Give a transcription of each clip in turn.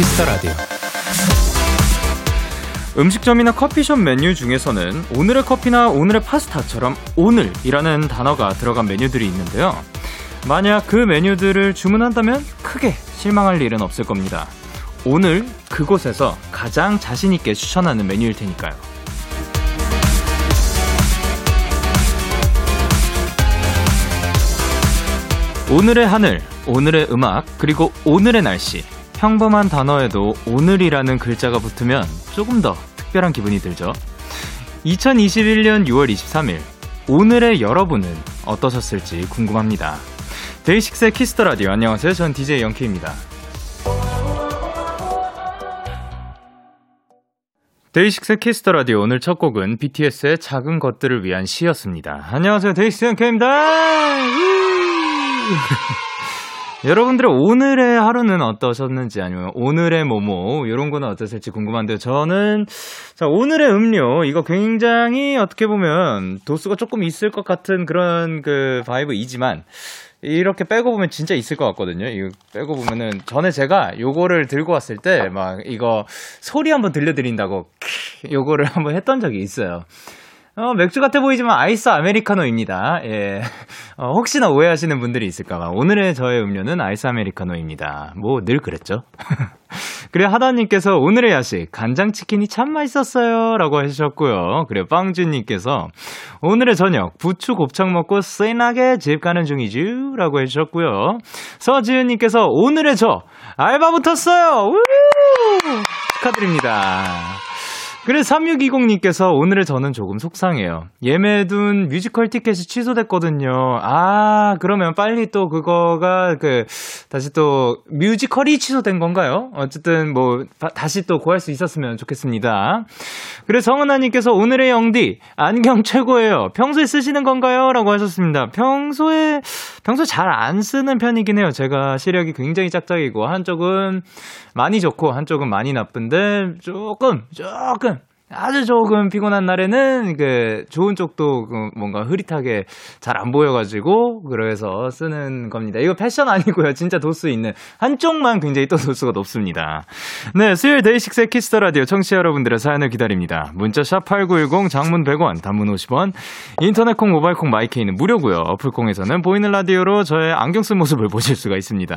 키스 더 라디오. 음식점이나 커피숍 메뉴 중에서는 오늘의 커피나 오늘의 파스타처럼 오늘이라는 단어가 들어간 메뉴들이 있는데요. 만약 그 메뉴들을 주문한다면 크게 실망할 일은 없을 겁니다. 오늘 그곳에서 가장 자신있게 추천하는 메뉴일 테니까요. 오늘의 하늘, 오늘의 음악, 그리고 오늘의 날씨. 평범한 단어에도 오늘이라는 글자가 붙으면 조금 더 특별한 기분이 들죠. 2021년 6월 23일, 오늘의 여러분은 어떠셨을지 궁금합니다. 데이식스의 키스 더 라디오. 안녕하세요. 전 DJ 영케입니다. 데이식스의 키스 더 라디오. 오늘 첫 곡은 BTS의 작은 것들을 위한 시였습니다. 안녕하세요. 데이식스 영케입니다. 여러분들의 오늘의 하루는 어떠셨는지 아니면 오늘의 뭐뭐 이런 거는 어떠실지 궁금한데요. 저는 자 오늘의 음료 이거 굉장히 어떻게 보면 도수가 조금 있을 것 같은 그런 그 바이브이지만 이렇게 빼고 보면 진짜 있을 것 같거든요. 이거 빼고 보면은 전에 제가 요거를 들고 왔을 때 막 이거 소리 한번 들려드린다고 요거를 한번 했던 적이 있어요. 어, 맥주 같아 보이지만 아이스 아메리카노입니다. 예. 어, 혹시나 오해하시는 분들이 있을까봐. 오늘의 저의 음료는 아이스 아메리카노입니다. 뭐, 늘 그랬죠. 그래, 하다님께서 오늘의 야식, 간장치킨이 참 맛있었어요. 라고 해주셨고요. 그래, 빵주님께서 오늘의 저녁, 부추 곱창 먹고 신나게 집 가는 중이죠. 라고 해주셨고요. 서지은님께서 오늘의 저, 알바 붙었어요. 우! 축하드립니다. 그래서 3620님께서 오늘의 저는 조금 속상해요. 예매해둔 뮤지컬 티켓이 취소됐거든요. 아, 그러면 빨리 또 그거가 그, 다시 또 뮤지컬이 취소된 건가요? 어쨌든 뭐, 다 시 또 구할 수 있었으면 좋겠습니다. 그래서 성은아님께서 오늘의 영디, 안경 최고예요. 평소에 쓰시는 건가요? 라고 하셨습니다. 평소에, 평소에 잘안 쓰는 편이긴 해요. 제가 시력이 굉장히 짝짝이고, 한쪽은 많이 좋고, 한쪽은 많이 나쁜데, 조금, 조금, 아주 조금 피곤한 날에는 그 좋은 쪽도 그 뭔가 흐릿하게 잘 안 보여가지고 그래서 쓰는 겁니다. 이거 패션 아니고요. 진짜 도수 있는 한쪽만 굉장히 또 도수가 높습니다. 네, 수요일 DAY6 Kiss the Radio 청취자 여러분들의 사연을 기다립니다. 문자 샵 #8910 장문 100원, 단문 50원, 인터넷 콩, 모바일 콩, 마이케이는 무료고요. 어플 콩에서는 보이는 라디오로 저의 안경 쓴 모습을 보실 수가 있습니다.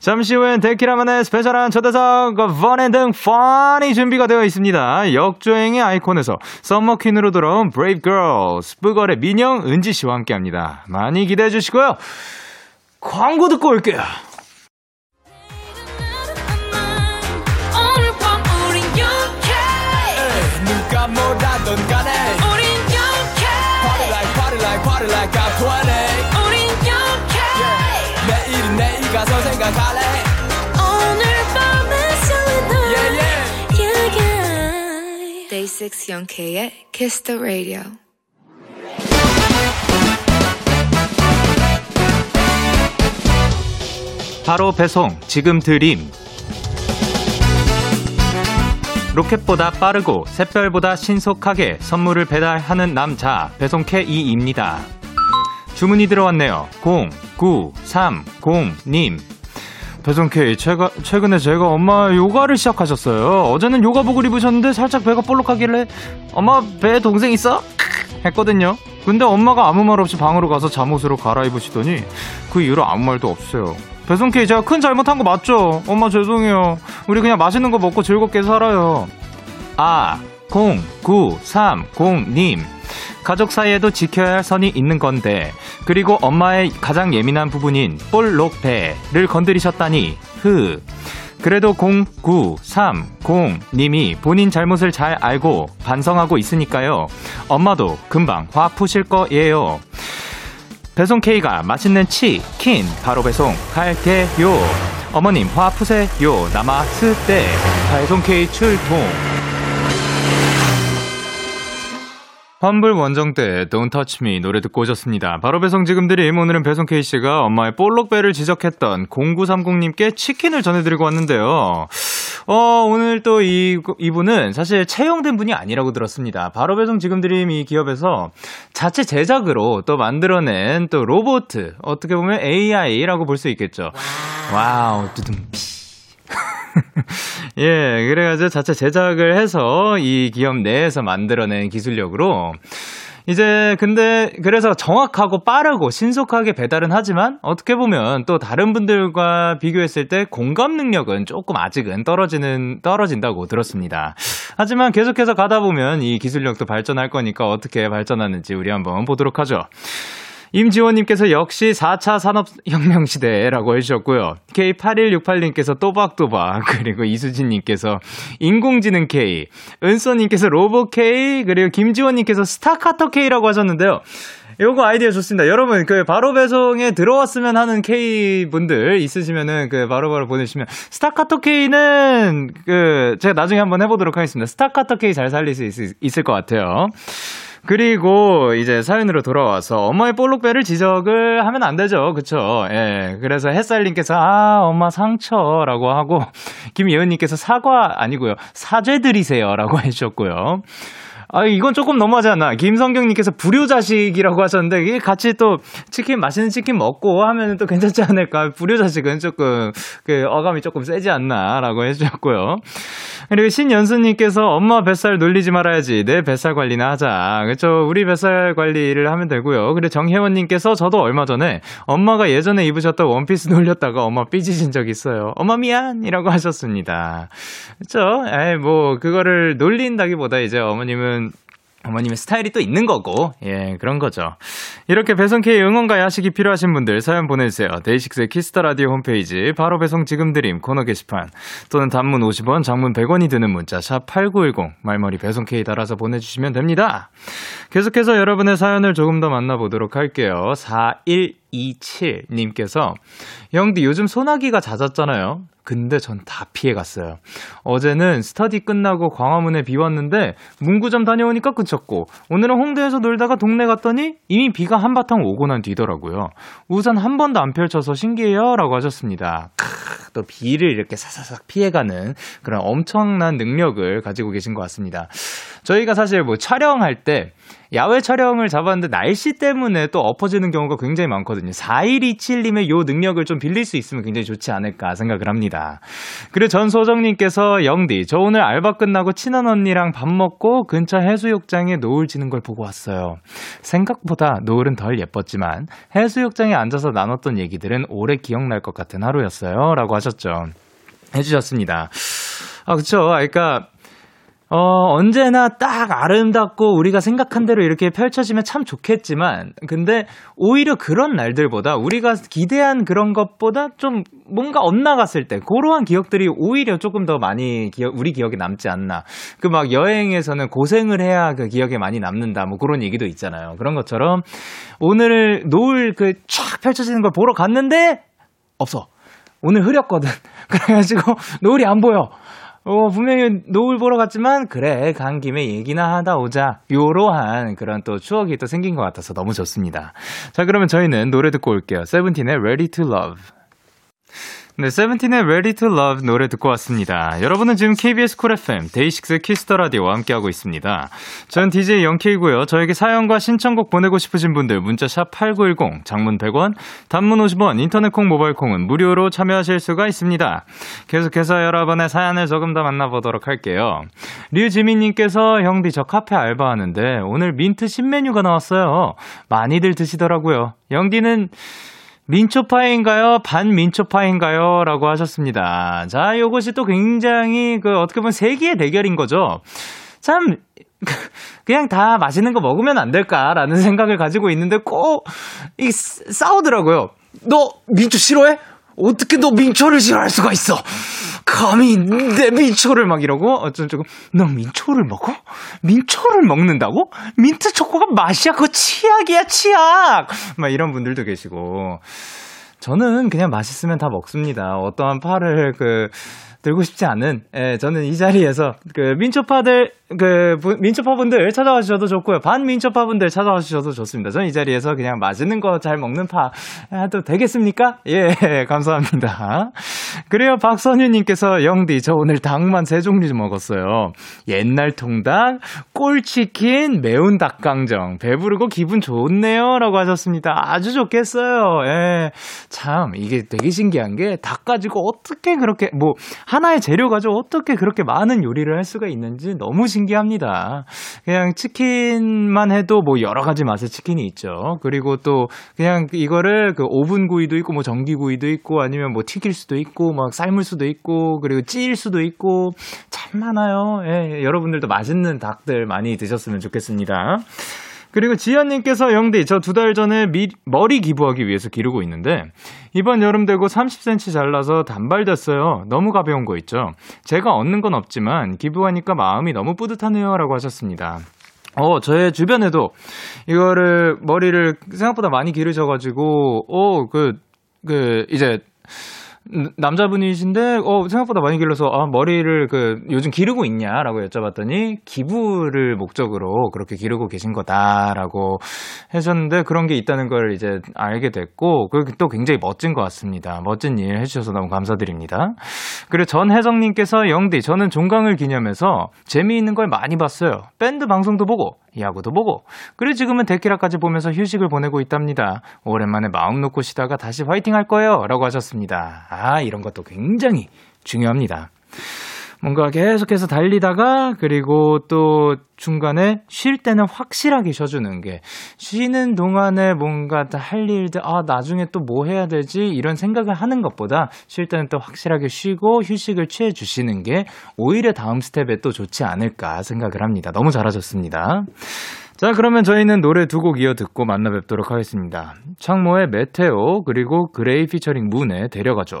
잠시 후엔 데키라만의 스페셜한 초대석 본인 등판이 준비가 되어 있습니다. 역주행 여행의 아이콘에서 summer queen으로 돌아온 브레이브 걸스 쁘걸의 민영, 은지 씨와 함께 합니다. 많이 기대해 주시고요. 광고 듣고 올게요. 누가 뭐라던 간에 우린 영케 Party like party like party like I'm 20 우린 영케 yeah. 내일은 내일 가서 생각할래 Day6 Young K의 Kiss the Radio. 바로 배송, 지금 드림. 로켓보다 빠르고 샛별보다 신속하게 선물을 배달하는 남자, 배송 K이입니다. 주문이 들어왔네요. 0930님. 배송K, 제가, 최근에 제가 엄마 요가를 시작하셨어요. 어제는 요가복을 입으셨는데 살짝 배가 볼록하길래, 엄마, 배 동생 있어? 했거든요. 근데 엄마가 아무 말 없이 방으로 가서 잠옷으로 갈아입으시더니, 그 이후로 아무 말도 없어요. 배송K, 제가 큰 잘못한 거 맞죠? 엄마 죄송해요. 우리 그냥 맛있는 거 먹고 즐겁게 살아요. 아, 0930님. 가족 사이에도 지켜야 할 선이 있는 건데, 그리고 엄마의 가장 예민한 부분인 볼록배를 건드리셨다니, 흐. 그래도 0930님이 본인 잘못을 잘 알고 반성하고 있으니까요. 엄마도 금방 화 푸실 거예요. 배송 K가 맛있는 치킨 바로 배송 할게요. 어머님 화 푸세요. 남았을 때 배송 K 출동. 환불 원정 때 Don't Touch Me 노래 듣고 오셨습니다. 바로 배송 지금 드림 오늘은 배송 K씨가 엄마의 볼록배를 지적했던 0930님께 치킨을 전해드리고 왔는데요. 어, 오늘 또 이, 이분은 사실 채용된 분이 아니라고 들었습니다. 바로 배송 지금 드림 이 기업에서 자체 제작으로 또 만들어낸 또 로보트, 어떻게 보면 AI라고 볼 수 있겠죠. Wow, 두둥 예, 그래가지고 자체 제작을 해서 이 기업 내에서 만들어낸 기술력으로 이제 근데 그래서 정확하고 빠르고 신속하게 배달은 하지만 어떻게 보면 또 다른 분들과 비교했을 때 공감 능력은 조금 아직은 떨어지는 떨어진다고 들었습니다. 하지만 계속해서 가다 보면 이 기술력도 발전할 거니까 어떻게 발전하는지 우리 한번 보도록 하죠. 임지원님께서 역시 4차 산업혁명 시대라고 해주셨고요. K8168님께서 또박또박, 그리고 이수진님께서 인공지능 K, 은서님께서 로봇 K, 그리고 김지원님께서 스타카토 K라고 하셨는데요. 요거 아이디어 좋습니다. 여러분, 그, 바로 배송에 들어왔으면 하는 K 분들 있으시면은, 그, 바로바로 보내주시면, 스타카토 K는, 그, 제가 나중에 한번 해보도록 하겠습니다. 스타카토 K 잘 살릴 수 있, 있을 것 같아요. 그리고 이제 사연으로 돌아와서 엄마의 볼록배를 지적을 하면 안 되죠. 그쵸? 예. 그래서 햇살님께서 아, 엄마 상처라고 하고 김예은님께서 사과 아니고요. 사죄 드리세요라고 해주셨고요. 아, 이건 조금 너무하지 않나. 김성경님께서 불효자식이라고 하셨는데, 이게 같이 또 치킨, 맛있는 치킨 먹고 하면 또 괜찮지 않을까. 불효자식은 조금, 그, 어감이 조금 세지 않나. 라고 해주셨고요. 그리고 신연수님께서 엄마 뱃살 놀리지 말아야지. 내 뱃살 관리나 하자. 그쵸. 우리 뱃살 관리를 하면 되고요. 그리고 정혜원님께서 저도 얼마 전에 엄마가 예전에 입으셨던 원피스 놀렸다가 엄마 삐지신 적 있어요. 엄마 미안! 이라고 하셨습니다. 그쵸. 에이, 뭐, 그거를 놀린다기보다 이제 어머님은 어머님의 스타일이 또 있는 거고, 예, 그런 거죠. 이렇게 배송K 응원과 야식이 필요하신 분들 사연 보내주세요. DAY6의 Kiss the Radio 홈페이지, 바로 배송 지금 드림 코너 게시판, 또는 단문 50원, 장문 100원이 드는 문자, 샵 8910, 말머리 배송K 달아서 보내주시면 됩니다. 계속해서 여러분의 사연을 조금 더 만나보도록 할게요. 4127님께서, 영디 요즘 소나기가 잦았잖아요. 근데 전 다 피해 갔어요. 어제는 스터디 끝나고 광화문에 비 왔는데 문구점 다녀오니까 그쳤고 오늘은 홍대에서 놀다가 동네 갔더니 이미 비가 한바탕 오고 난 뒤더라고요. 우산 한 번도 안 펼쳐서 신기해요 라고 하셨습니다. 크, 또 비를 이렇게 사사삭 피해가는 그런 엄청난 능력을 가지고 계신 것 같습니다. 저희가 사실 뭐 촬영할 때 야외 촬영을 잡았는데 날씨 때문에 또 엎어지는 경우가 굉장히 많거든요. 4127님의 요 능력을 좀 빌릴 수 있으면 굉장히 좋지 않을까 생각을 합니다. 그리고 전소정님께서 영디, 저 오늘 알바 끝나고 친한 언니랑 밥 먹고 근처 해수욕장에 노을 지는 걸 보고 왔어요. 생각보다 노을은 덜 예뻤지만 해수욕장에 앉아서 나눴던 얘기들은 오래 기억날 것 같은 하루였어요. 라고 하셨죠. 해주셨습니다. 아, 그쵸. 그러니까 어, 언제나 딱 아름답고 우리가 생각한 대로 이렇게 펼쳐지면 참 좋겠지만, 근데 오히려 그런 날들보다 우리가 기대한 그런 것보다 좀 뭔가 엇나갔을 때, 그러한 기억들이 오히려 조금 더 많이 기억, 우리 기억에 남지 않나. 그 막 여행에서는 고생을 해야 그 기억에 많이 남는다. 뭐 그런 얘기도 있잖아요. 그런 것처럼 오늘 노을 그 쫙 펼쳐지는 걸 보러 갔는데, 없어. 오늘 흐렸거든. 그래가지고 노을이 안 보여. 어, 분명히 노을 보러 갔지만, 그래, 간 김에 얘기나 하다 오자. 요러한 그런 또 추억이 또 생긴 것 같아서 너무 좋습니다. 자, 그러면 저희는 노래 듣고 올게요. 세븐틴의 Ready to Love. 네, 세븐틴의 Ready to Love 노래 듣고 왔습니다. 여러분은 지금 KBS 쿨 FM 데이식스 키스터 라디오와 함께하고 있습니다. 전 DJ 영케이고요. 저에게 사연과 신청곡 보내고 싶으신 분들 문자 샵 #8910 장문 100원, 단문 50원, 인터넷 콩, 모바일 콩은 무료로 참여하실 수가 있습니다. 계속해서 여러분의 사연을 조금 더 만나보도록 할게요. 류지민님께서 형디 저 카페 알바하는데 오늘 민트 신메뉴가 나왔어요. 많이들 드시더라고요. 영디는 민초파인가요? 반민초파인가요? 라고 하셨습니다. 자, 요것이 또 굉장히 그 어떻게 보면 세기의 대결인 거죠. 참, 그냥 다 맛있는 거 먹으면 안 될까라는 생각을 가지고 있는데 꼭, 이, 싸우더라고요. 너 민초 싫어해? 어떻게 너 민초를 싫어할 수가 있어? 감히 내 민초를 막 이러고 어쩌고 너 민초를 먹어? 민초를 먹는다고? 민트 초코가 맛이야? 그거 치약이야 치약! 막 이런 분들도 계시고. 저는 그냥 맛있으면 다 먹습니다. 어떠한 파를 그 들고 싶지 않은 예, 저는 이 자리에서 그 민초파들 그, 부- 민초파분들 찾아와 주셔도 좋고요. 반민초파분들 찾아와 주셔도 좋습니다. 저는 이 자리에서 그냥 맛있는 거 잘 먹는 파 해도 되겠습니까? 예, 감사합니다. 그래요, 박선유님께서 영디, 저 오늘 닭만 세 종류 좀 먹었어요. 옛날 통닭, 꼴치킨, 매운 닭강정. 배부르고 기분 좋네요. 라고 하셨습니다. 아주 좋겠어요. 예. 참, 이게 되게 신기한 게 닭 가지고 어떻게 그렇게, 뭐, 하나의 재료 가지고 어떻게 그렇게 많은 요리를 할 수가 있는지 너무 신기 합니다. 그냥 치킨만 해도 뭐 여러 가지 맛의 치킨이 있죠. 그리고 또 그냥 이거를 그 오븐 구이도 있고 뭐 전기 구이도 있고 아니면 뭐 튀길 수도 있고 막 삶을 수도 있고 그리고 찌일 수도 있고 참 많아요. 예, 여러분들도 맛있는 닭들 많이 드셨으면 좋겠습니다. 그리고 지연님께서 영디 저 두 달 전에 미- 머리 기부하기 위해서 기르고 있는데 이번 여름 되고 30cm 잘라서 단발됐어요. 너무 가벼운 거 있죠. 제가 얻는 건 없지만 기부하니까 마음이 너무 뿌듯하네요 라고 하셨습니다. 어, 저의 주변에도 이거를 머리를 생각보다 많이 기르셔가지고 어, 그, 그 이제 음, 남자분이신데 어 생각보다 많이 길러서 아 머리를 그 요즘 기르고 있냐라고 여쭤봤더니 기부를 목적으로 그렇게 기르고 계신 거다라고 하셨는데 그런 게 있다는 걸 이제 알게 됐고 그게 또 굉장히 멋진 것 같습니다. 멋진 일 해주셔서 너무 감사드립니다. 그리고 전혜정님께서 영디 저는 종강을 기념해서 재미있는 걸 많이 봤어요. 밴드 방송도 보고 야구도 보고 그리고 지금은 데키라까지 보면서 휴식을 보내고 있답니다. 오랜만에 마음 놓고 쉬다가 다시 화이팅 할 거예요. 라고 하셨습니다. 아, 이런 것도 굉장히 중요합니다. 뭔가 계속해서 달리다가 그리고 또 중간에 쉴 때는 확실하게 쉬어주는 게 쉬는 동안에 뭔가 할 일들 아 나중에 또 뭐 해야 되지 이런 생각을 하는 것보다 쉴 때는 또 확실하게 쉬고 휴식을 취해 주시는 게 오히려 다음 스텝에 또 좋지 않을까 생각을 합니다. 너무 잘하셨습니다. 자, 그러면 저희는 노래 두 곡 이어 듣고 만나 뵙도록 하겠습니다. 창모의 METEOR, 그리고 그레이 피처링 문의 데려가줘.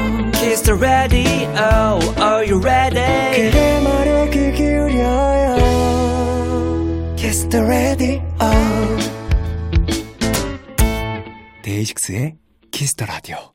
Kiss the Radio Are you ready? 그대 말에 귀 기울여요 Kiss the Radio 데이식스의 키스터 라디오.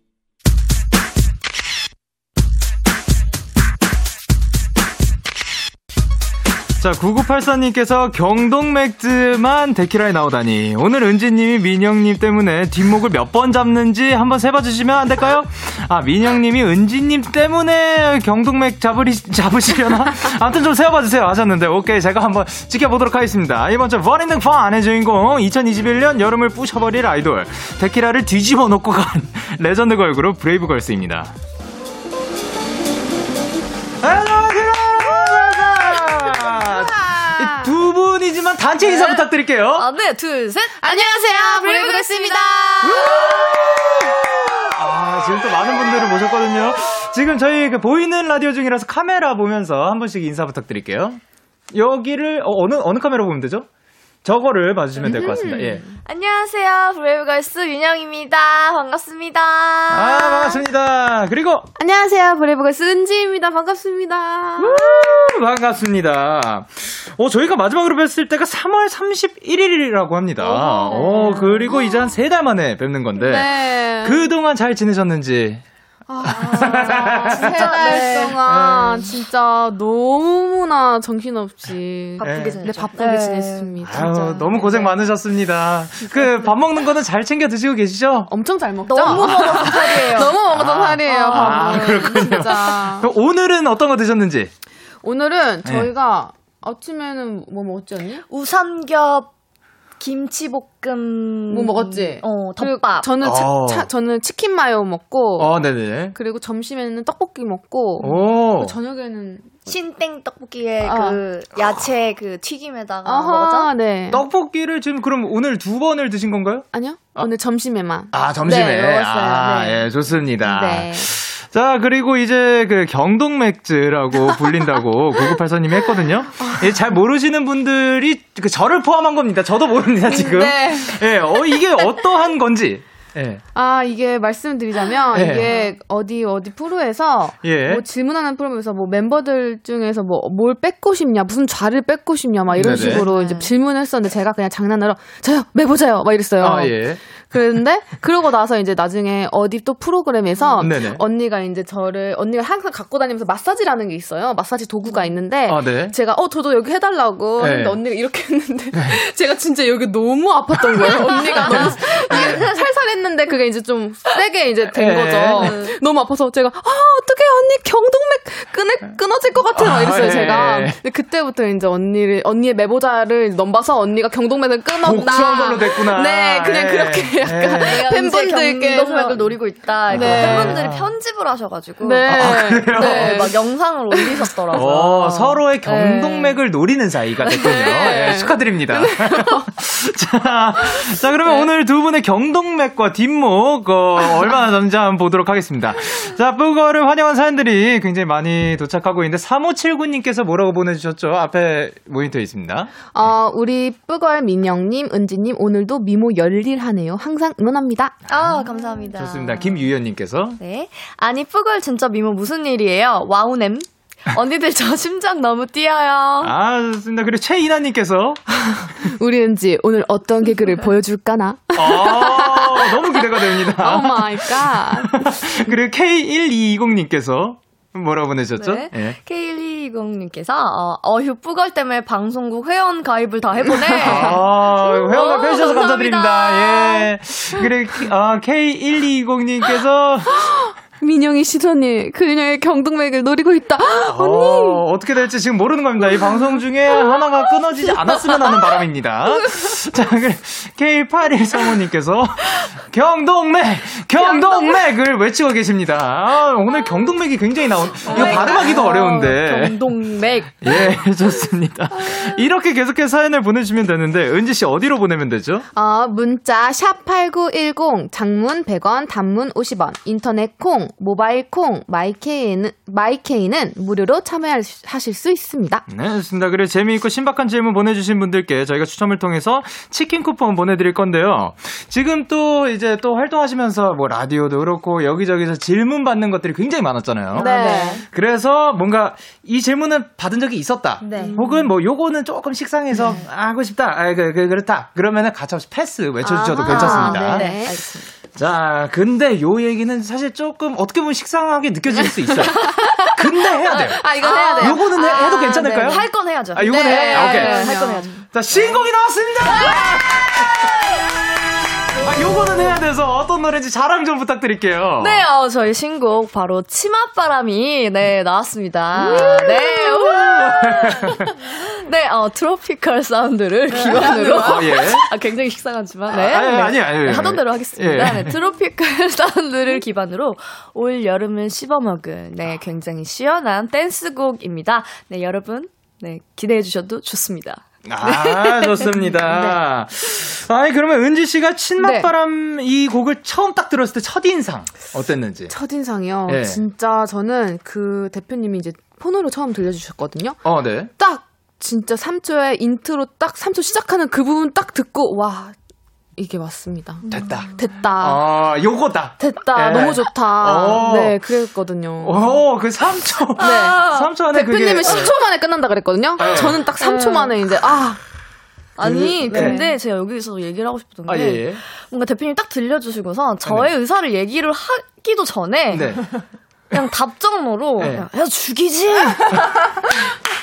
자, 9984님께서 경동맥주만 데키라에 나오다니. 오늘 은지님이 민영님 때문에 뒷목을 몇 번 잡는지 한번 세봐 주시면 안 될까요? 아, 민영님이 은지님 때문에 경동맥 잡으리, 잡으시려나? 아무튼 좀 세워봐 주세요. 하셨는데, 오케이. 제가 한번 지켜보도록 하겠습니다. 이번 주 본인 등판의 주인공, 2021년 여름을 부셔버릴 아이돌, 데키라를 뒤집어 놓고 간 레전드 걸그룹 브레이브걸스입니다. 분이지만 단체 인사 부탁드릴게요. 아, 네, 둘, 셋. 안녕하세요, 브레이브걸스입니다. 아, 지금 또 많은 분들을 모셨거든요. 지금 저희 그 보이는 라디오 중이라서 카메라 보면서 한 분씩 인사 부탁드릴게요. 여기를 어, 어느 어느 카메라 보면 되죠? 저거를 봐주시면 될 것 같습니다. 예. 안녕하세요, 브레이브걸스 민영입니다. 반갑습니다. 아 반갑습니다. 그리고 안녕하세요, 브레이브걸스 은지입니다. 반갑습니다. 우, 반갑습니다. 어 저희가 마지막으로 뵀을 때가 3월 31일이라고 합니다. 어 그리고 이제 한 세 달 만에 뵙는 건데 네. 그 동안 잘 지내셨는지. 세달 동안 진짜 너무나 정신없이 바쁘게 네. 바쁘게 네. 지냈습니다. 아유, 진짜. 너무 고생 많으셨습니다. 그 밥 먹는 거는 잘 챙겨 드시고 계시죠? 엄청 잘 먹죠? 너무 먹어서 탈이에요. 너무 먹었던 살이에요, 아, 밥은. 그렇군요. 진짜. 그럼 오늘은 어떤 거 드셨는지? 오늘은 네. 저희가 아침에는 뭐 먹었지 언니? 우삼겹, 김치볶음. 뭐 먹었지? 어, 덮밥. 저는 차- 어. 차- 저는 치킨 마요 먹고 어, 네네. 그리고 점심에는 떡볶이 먹고 오. 저녁에는 신땡 떡볶이에 아. 그 야채 그 튀김에다가 아하, 먹었죠? 네. 떡볶이를 지금 그럼 오늘 두 번을 드신 건가요? 아니요. 오늘 점심에만. 아, 점심에. 네, 먹었어요. 아, 네. 예, 좋습니다. 네. 자, 그리고 이제 그 경동맥주라고 불린다고 9984님이 했거든요. 예, 잘 모르시는 분들이 그 저를 포함한 겁니다. 저도 모릅니다, 지금. 네. 예, 어, 이게 어떠한 건지. 예. 아, 이게 말씀드리자면, 예. 이게 어디, 어디 프로에서, 예. 뭐 질문하는 프로에서 뭐 멤버들 중에서 뭐, 뭘 뺏고 싶냐, 무슨 좌를 뺏고 싶냐, 막 이런 네네. 식으로 이제 질문을 했었는데, 제가 그냥 장난으로, 저요, 매보자요, 막 이랬어요. 아, 예. 그랬는데, 그러고 나서 이제 나중에 어디 또 프로그램에서, 네네. 언니가 이제 저를, 언니가 항상 갖고 다니면서 마사지라는 게 있어요. 마사지 도구가 있는데, 아, 네. 제가, 어, 저도 여기 해달라고 네. 했는데, 언니가 이렇게 했는데, 제가 진짜 여기 너무 아팠던 거예요. 언니가 너무, 이게 살살 했는데, 그게 이제 좀 세게 이제 된 네. 거죠. 너무 아파서 제가, 아, 어떡해, 언니 경동맥 끊을, 끊어질 것 같아. 막 이랬어요, 아, 제가. 예. 근데 그때부터 이제 언니를, 언니의 매보자를 넘봐서 언니가 경동맥을 끊었다. 복수한 걸로 됐구나. 네, 그냥 예. 그렇게 약간 예. 내가 팬분들께. 경동맥을 노리고 있다. 네. 팬분들이 편집을 하셔가지고 네. 아, 그래요? 네, 막 영상을 올리셨더라고요. 어, 서로의 경동맥을 노리는 사이가 됐군요. 네. 예, 축하드립니다. 자, 자, 그러면 오늘 두 분의 경동맥과 뒷목, 어, 얼마나 전지 한번 보도록 하겠습니다. 자, 뿌거를 환영한 사연들이 굉장히 많이 도착하고 있는데, 3579님께서 뭐라고 보내주셨죠? 앞에 모니터에 있습니다. 어, 우리 쁘걸 민영님, 은지님, 오늘도 미모 열일하네요. 항상 응원합니다. 아, 감사합니다. 좋습니다. 김유연님께서. 네. 아니, 쁘걸 진짜 미모 무슨 일이에요? 와우넴. 언니들 저 심장 너무 뛰어요. 아, 좋습니다. 그리고 최이나님께서. 우리 은지 오늘 어떤 개그를 보여줄까나? 아, 너무 기대가 됩니다. Oh my god. 그리고 K1220님께서 뭐라고 보내셨죠? 네. 예. 네. K1 K20님께서 어, 어휴 뿌걸 때문에 방송국 회원 가입을 다 해보네. 아, 회원 가입해주셔서 어, 감사드립니다. 예. 그래 아, K1220님께서 민영이 시선이 그녀의 경동맥을 노리고 있다. 언니! 어, 어떻게 될지 지금 모르는 겁니다. 이 방송 중에 하나가 끊어지지 않았으면 하는 바람입니다. 자, 그래. K8135님께서 경동맥! 경동맥을 외치고 계십니다. 아, 오늘 경동맥이 굉장히 나온, 이거 발음하기도 어려운데. 경동맥. 예, 좋습니다. 이렇게 계속해서 사연을 보내주시면 되는데, 은지씨 어디로 보내면 되죠? 어, 문자 샵8910 장문 100원 단문 50원 인터넷 콩 모바일 콩 마이케이는 마이케이는 무료로 참여하실 수 있습니다. 네, 좋습니다. 그리고 재미있고 신박한 질문 보내주신 분들께 저희가 추첨을 통해서 치킨 쿠폰 보내드릴 건데요. 지금 또 이제 또 활동하시면서 뭐 라디오도 그렇고 여기저기서 질문 받는 것들이 굉장히 많았잖아요. 네. 그래서 뭔가 이 질문을 받은 적이 있었다. 네. 혹은 뭐 요거는 조금 식상해서 하고 싶다. 아, 그, 그, 그렇다. 그러면은 가차없이 패스 외쳐주셔도 아하, 괜찮습니다. 네네. 알겠습니다. 자, 근데 요 얘기는 사실 조금 어떻게 보면 식상하게 느껴질 수 있어요. 근데 해야 돼요. 아 이거 해야 돼요. 요거는 해- 해도 아, 괜찮을까요? 할건 해야죠. 아, 요거는 네, 해? 아, 오케이. 네, 할건 해야죠. 자, 신곡이 나왔습니다! 아, 요거는 해야 돼서 어떤 노래인지 자랑 좀 부탁드릴게요. 네, 어, 저희 신곡 바로 치맛바람이 네 나왔습니다. 네, 우! 네, 어, 트로피컬 사운드를 기반으로 아, 예. 아, 굉장히 식상하지만 네, 아, 아니, 네. 아니, 아니, 네, 아니. 하던 대로 하겠습니다. 예. 네, 트로피컬 사운드를 기반으로 올 여름은 씹어먹은 네 굉장히 시원한 댄스곡입니다. 네, 여러분 네 기대해 주셔도 좋습니다. 아, 좋습니다. 아니, 그러면 은지 씨가 친맛바람 이 곡을 처음 딱 들었을 때 첫인상 어땠는지? 첫인상이요. 예. 진짜 저는 그 대표님이 이제 폰으로 처음 들려주셨거든요. 어, 네. 딱 진짜 3초에 인트로 딱 3초 시작하는 그 부분 딱 듣고 와 이게 맞습니다. 됐다. 됐다. 아, 요거다. 됐다. 예. 너무 좋다. 어. 네, 그랬거든요. 오, 그 3초. 네. 3초 안에 대표님은 그게. 10초 만에 끝난다 그랬거든요. 네. 저는 딱 3초 만에 이제 아 아니, 네. 근데 제가 여기서 얘기를 하고 싶었던 게 아, 예, 예. 뭔가 대표님 딱 들려주시고서 저의 의사를 얘기를 하기도 전에 네. 그냥 답정너로 네. 야 죽이지.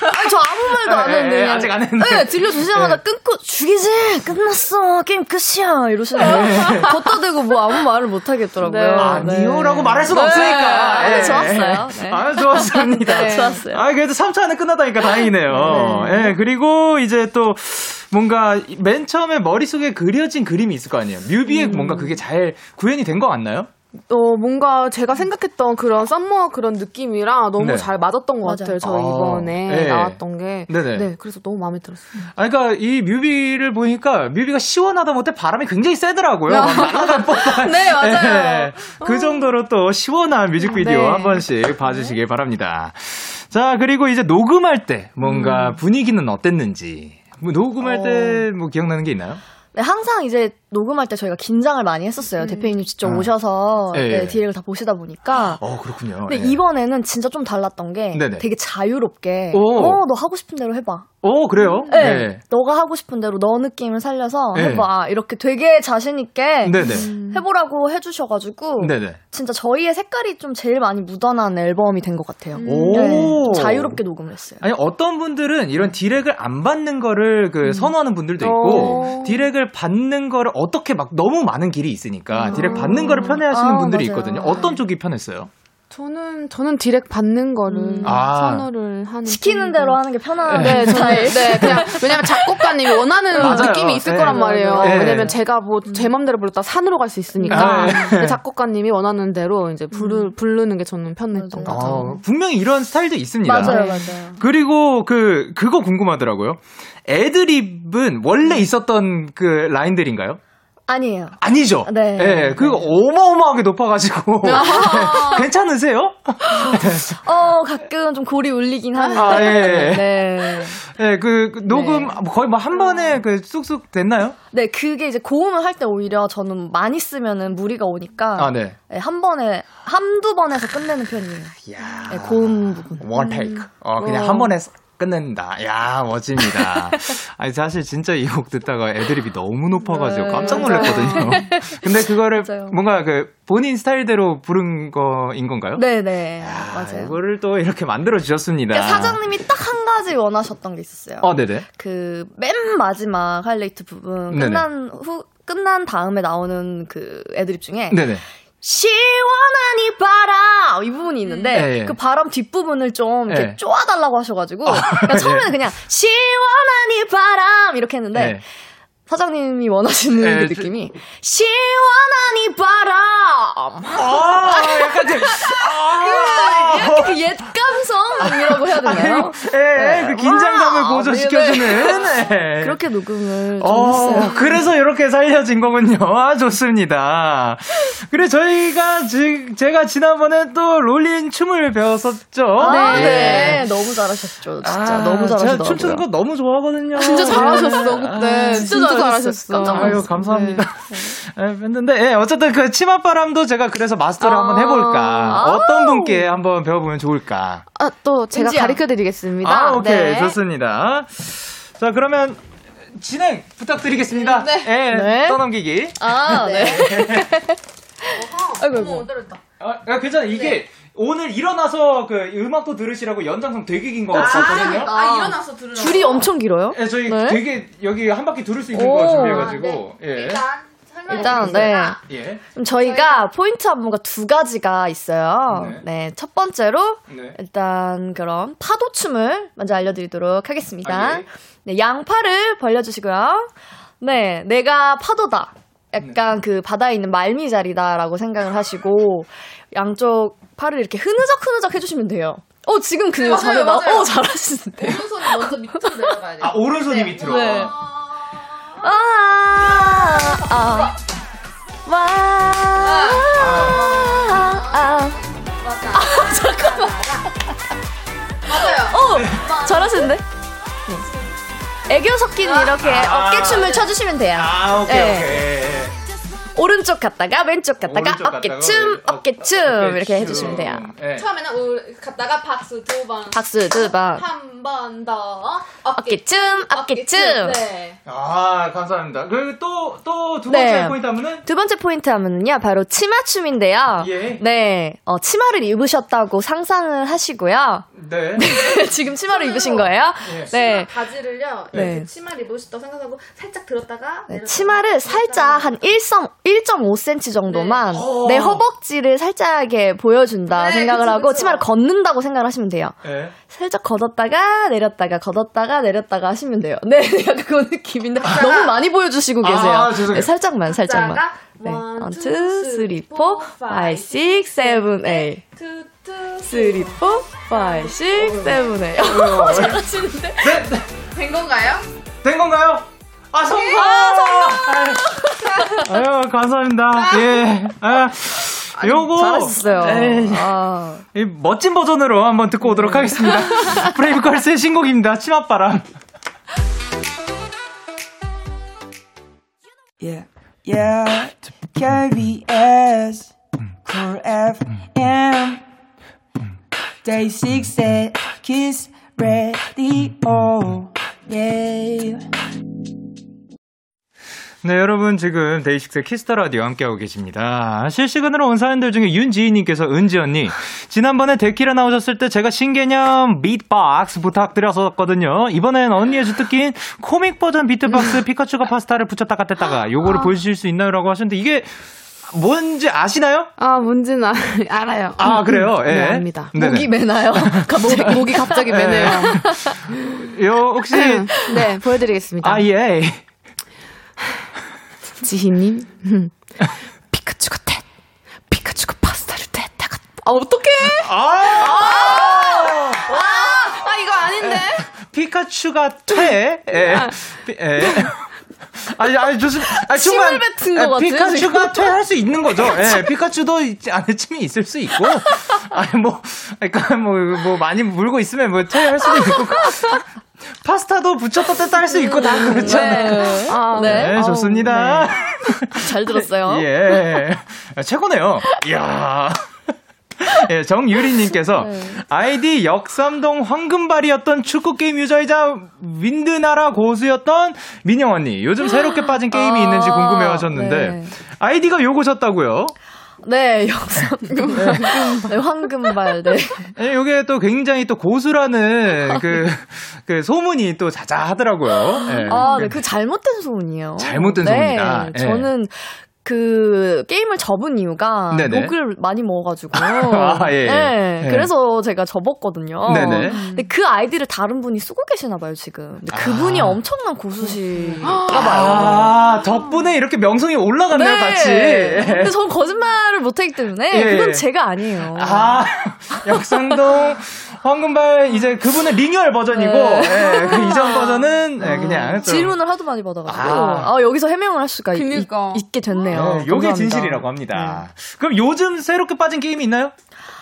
아니 저 아무 말도 안 예, 했는데 예, 그냥 아직 안 했는데. 네, 들려주시자마자 끊고 죽이지 끝났어 게임 끝이야 이러시는 거예요. 걷다 대고 뭐 아무 말을 못 하겠더라고요. 네. 아니요라고 말할 수가 네. 없으니까. 아, 네, 예. 좋았어요. 네. 아, 좋았습니다. 네. 좋았어요. 아, 그래도 3초 안에 끝나다니까 다행이네요. 예, 그리고 이제 또 뭔가 맨 처음에 머릿속에 그려진 그림이 있을 거 아니에요. 뮤비에 음. 뭔가 그게 잘 구현이 된 거 같나요? 어, 뭔가 제가 생각했던 그런 썸머 그런 느낌이랑 너무 네. 잘 맞았던 것 맞아요. 같아요. 저 아, 이번에 네. 나왔던 게. 네네. 네, 그래서 너무 마음에 들었어요. 아, 그러니까 이 뮤비를 보니까 뮤비가 시원하다 못해 바람이 굉장히 세더라고요. 날아갈 법한. 네, 맞아요. 예, 그 정도로 또 시원한 뮤직비디오 네. 한 번씩 봐주시길 바랍니다. 자, 그리고 이제 녹음할 때 뭔가 음. 분위기는 어땠는지. 뭐 녹음할 어. 때뭐 기억나는 게 있나요? 네, 항상 이제 녹음할 때 저희가 긴장을 많이 했었어요. 대표님이 직접 아. 오셔서 예, 예. 네, 디렉을 다 보시다 보니까. 어, 그렇군요. 근데 예. 이번에는 진짜 좀 달랐던 게 네네. 되게 자유롭게 오. 어, 너 하고 싶은 대로 해봐. 어, 그래요? 네. 네. 너가 하고 싶은 대로 너 느낌을 살려서 네. 해봐. 이렇게 되게 자신있게 네네. 해보라고 해주셔가지고 네네. 진짜 저희의 색깔이 좀 제일 많이 묻어난 앨범이 된 것 같아요. 오. 네, 좀 자유롭게 녹음을 했어요. 아니 어떤 분들은 이런 디렉을 안 받는 거를 그 선호하는 분들도 있고 어. 디렉을 받는 거를 어떻게 막 너무 많은 길이 있으니까 디렉 받는 거를 편해 하시는 아, 분들이 맞아요. 있거든요. 어떤 쪽이 편했어요? 저는, 저는 디렉 받는 거를 음. 아. 선호를 하는. 시키는 편이고. 대로 하는 게 편한 네, 저는. 네, 그냥, 왜냐면 작곡가님이 원하는 맞아요. 느낌이 있을 네. 거란 말이에요. 네. 왜냐면 제가 뭐, 제 맘대로 불렀다 산으로 갈 수 있으니까. 네. 작곡가님이 원하는 대로 이제 부르, 부르는 게 저는 편했던 것 맞아요. 같아요. 어, 분명히 이런 스타일도 있습니다. 맞아요, 맞아요. 그리고 그 그거 궁금하더라고요. 애드립은 원래 있었던 그 라인들인가요? 아니에요. 아니죠. 네. 예, 그거 어마어마하게 높아가지고 괜찮으세요? 어, 가끔 좀 골이 울리긴 하는데. 아, 예. 네. 예, 그, 그 녹음 거의 뭐 한 번에 그 쑥쑥 됐나요? 네, 그게 이제 고음을 할 때 오히려 저는 많이 쓰면은 무리가 오니까. 아, 네. 네, 한 번에, 한두 번에서 끝내는 편이에요. 이야. 네, 고음 부분. 원 테이크. 어, 그냥 한 번에 끝낸다. 야, 멋집니다. 아니, 사실 진짜 이 곡 듣다가 애드립이 너무 높아가지고 네, 깜짝. 놀랐거든요. 근데 그거를 맞아요. 뭔가 그 본인 스타일대로 부른 거인 건가요? 네네. 아, 맞아요. 이거를 또 이렇게 만들어 주셨습니다. 그러니까 사장님이 딱 한 가지 원하셨던 게 있었어요. 어, 네네. 그 맨 마지막 하이라이트 부분 네네. 끝난 후 끝난 다음에 나오는 그 애드립 중에 네네. 시원한 이 바람 이 부분이 있는데 예, 예. 그 바람 뒷 부분을 좀 이렇게 예. 쪼아달라고 하셔가지고 그러니까 처음에는 그냥 시원한 이 바람 이렇게 했는데 네. 사장님이 원하시는 예, 그 저- 느낌이 시원한 이 바람 아, 약간 좀, 아, 이렇게 그옛 감성이라고 해야 되나요? 예, 예, 그 긴장감을 와, 고조시켜주는. 예. 그렇게 녹음을 좀 어, 했어요. 그래서 이렇게 살려진 거군요. 아, 좋습니다. 그래, 저희가, 지, 제가 지난번에 또 롤린 춤을 배웠었죠. 아, 예. 네. 너무 잘하셨죠. 진짜 아, 너무 잘하시더라고요. 춤추는 거 너무 좋아하거든요. 진짜 잘하셨어, 그때. 진짜, 진짜 잘하셨어. 깜짝 아유, 감사합니다. 예, 했는데, 예, 어쨌든 그 치맛바람도 제가 그래서 마스터를 아. 한번 해볼까. 어떤 분께 한번 배워보면 좋을까. 아, 또 제가 은지야. 가르쳐 드리겠습니다. 아, 오케이. 네. 좋습니다. 자, 그러면 진행 부탁드리겠습니다. 네. 예, 네. 떠넘기기. 아, 네. 아이고, 아이고. 아, 야, 괜찮아. 이게 오늘 일어나서 그 음악도 들으시라고 연장성 되게 긴 거 같거든요. 아, 일어나서 들으라. 줄이 엄청 길어요? 예, 저희 네. 되게 여기 한 바퀴 들을 수 있는 오. 거 준비해가지고. 예. 일단, 네. 예. 그럼 저희가 포인트 안무가 두 가지가 있어요. 네. 네. 첫 번째로, 네. 일단, 그럼 파도 춤을 먼저 알려드리도록 하겠습니다. 아, 예. 네, 양팔을 벌려주시고요. 네, 내가 파도다. 약간 그 바다에 있는 말미잘이다라고 생각을 하시고, 양쪽 팔을 이렇게 흐느적 흐느적 해주시면 돼요. 어, 지금 그 맞아요, 자세 나, 맞아요. 어, 잘하시는데. 오른손이 먼저 밑으로 내려가야 돼. 아, 오른손이 밑으로. 네. 아, 아, 와, 아, 아, 잠깐만. 맞아요. 어, 잘하시는데? 네. 애교 섞인 이렇게 아. 어깨춤을 춰주시면 돼요. 아, 오케이, 네. 오케이. 오른쪽 갔다가 왼쪽 갔다가 오른쪽 어깨춤, 왼- 어, 어깨춤 어깨춤. 이렇게 해주시면 돼요. 예. 처음에는 우리 갔다가 박수 두 번. 박수 두 번. 한 번 더. 어깨춤, 어깨춤. 네. 아, 감사합니다. 그리고 또, 또 두 번째 네. 포인트 하면은 두 번째 포인트 하면은요, 바로 치마춤인데요. 예. 네, 어, 치마를 입으셨다고 상상을 하시고요. 네. 지금 치마를 입으신 거예요? 예. 네. 바지를요. 네. 치마를 입으셨다고 생각하고 살짝 들었다가 네, 치마를 살짝 한 1점, 1.5cm 정도만 내 허벅지를 살짝 이렇게 보여준다 생각을 하고 치마를 걷는다고 생각을 하시면 돼요. 예. 살짝 걷었다가 내렸다가 걷었다가 내렸다가 하시면 돼요. 네, 약간 그 느낌인데 너무 많이 보여주시고 계세요. 아. 네, 살짝만, 살짝만. 네. one, 1, 2, two, 3, three, 4, four, 5, five, 6, 7, 8. 3, 4, 5, 6, 7, 8. 잘하시는데? 된 건가요? 된 건가요? 아, 성공! 아, 아유, 감사합니다. 예. 아, 요거. 잘하셨어요. 에이, 아. 이 멋진 버전으로 한번 듣고 오도록 하겠습니다. 브레이브걸스의 신곡입니다. 치맛바람. Yeah, yeah. KBS, Cool FM, DAY6의 Kiss the Radio. Yeah. 네, 여러분 지금 데이식스의 Kiss the Radio 함께하고 계십니다. 실시간으로 온 사연들 중에 윤지희님께서 은지 언니 지난번에 데키라 나오셨을 때 제가 신개념 비트박스 부탁드렸었거든요. 이번엔 언니의 주특기인 코믹 버전 비트박스 피카츄가 파스타를 붙였다가 뗐다가 요거를 보여주실 수 있나요라고 하셨는데 이게 뭔지 아시나요? 아, 뭔지는 아, 알아요. 아 그래요? 예. 네, 압니다. 네네. 목이 매나요? 목이, 목이 갑자기 매네요. 요 혹시 네, 보여드리겠습니다. 아 예. 지희님, 음. 피카츄가 텟, 피카츄가 파스타를 뗐다가, 아, 어떡해! 아! 아, 이거 아닌데? 피카츄가 퇴. 예. 피- 예. 아니, 아니, 좋습니다. 아니, 정말. 침을 뱉은 같아요, 피카츄가 퇴할 수 있는 거죠. 예, 피카츄도 안에 침이 있을 수 있고. 아니, 뭐, 그러니까 뭐, 뭐, 많이 물고 있으면 뭐, 퇴할 수도 있고. 파스타도 붙였다 뗐다 할 수 있고 다 그렇지 않나요? 아, 네, 아우, 좋습니다. 잘 들었어요. 예. 최고네요. 이야. 예, 정유리님께서 네. 아이디 역삼동 황금발이었던 축구게임 유저이자 윈드나라 고수였던 민영 언니. 요즘 새롭게 빠진 게임이 아, 있는지 궁금해 하셨는데 네. 아이디가 요거셨다고요? 네, 역삼. 네, 황금발, 네. 예, 요게 또 굉장히 또 고수라는 그, 그 소문이 또 자자하더라고요. 예. 아, 네, 그 잘못된 소문이에요. 잘못된 네, 소문이다. 예. 저는 그 게임을 접은 이유가 네네. 욕을 많이 먹어가지고. 아, 예, 예. 네, 예. 그래서 제가 접었거든요. 네네. 근데 그 아이디를 다른 분이 쓰고 계시나 봐요, 지금. 근데 그분이 아. 엄청난 고수신가 봐요. 아, 덕분에 이렇게 명성이 올라갔네요, 같이. 근데 저는 거짓말을 못하기 때문에 예. 그건 제가 아니에요. 아, 역삼동 황금발 이제 그분은 리뉴얼 버전이고 네. 예, 그 이전 버전은 예, 그냥 좀, 질문을 하도 많이 받아가지고 아. 아, 여기서 해명을 할 수가 있, 그니까. 있 게 됐네요. 예, 요게. 진실이라고 합니다. 그럼 요즘 새롭게 빠진 게임이 있나요?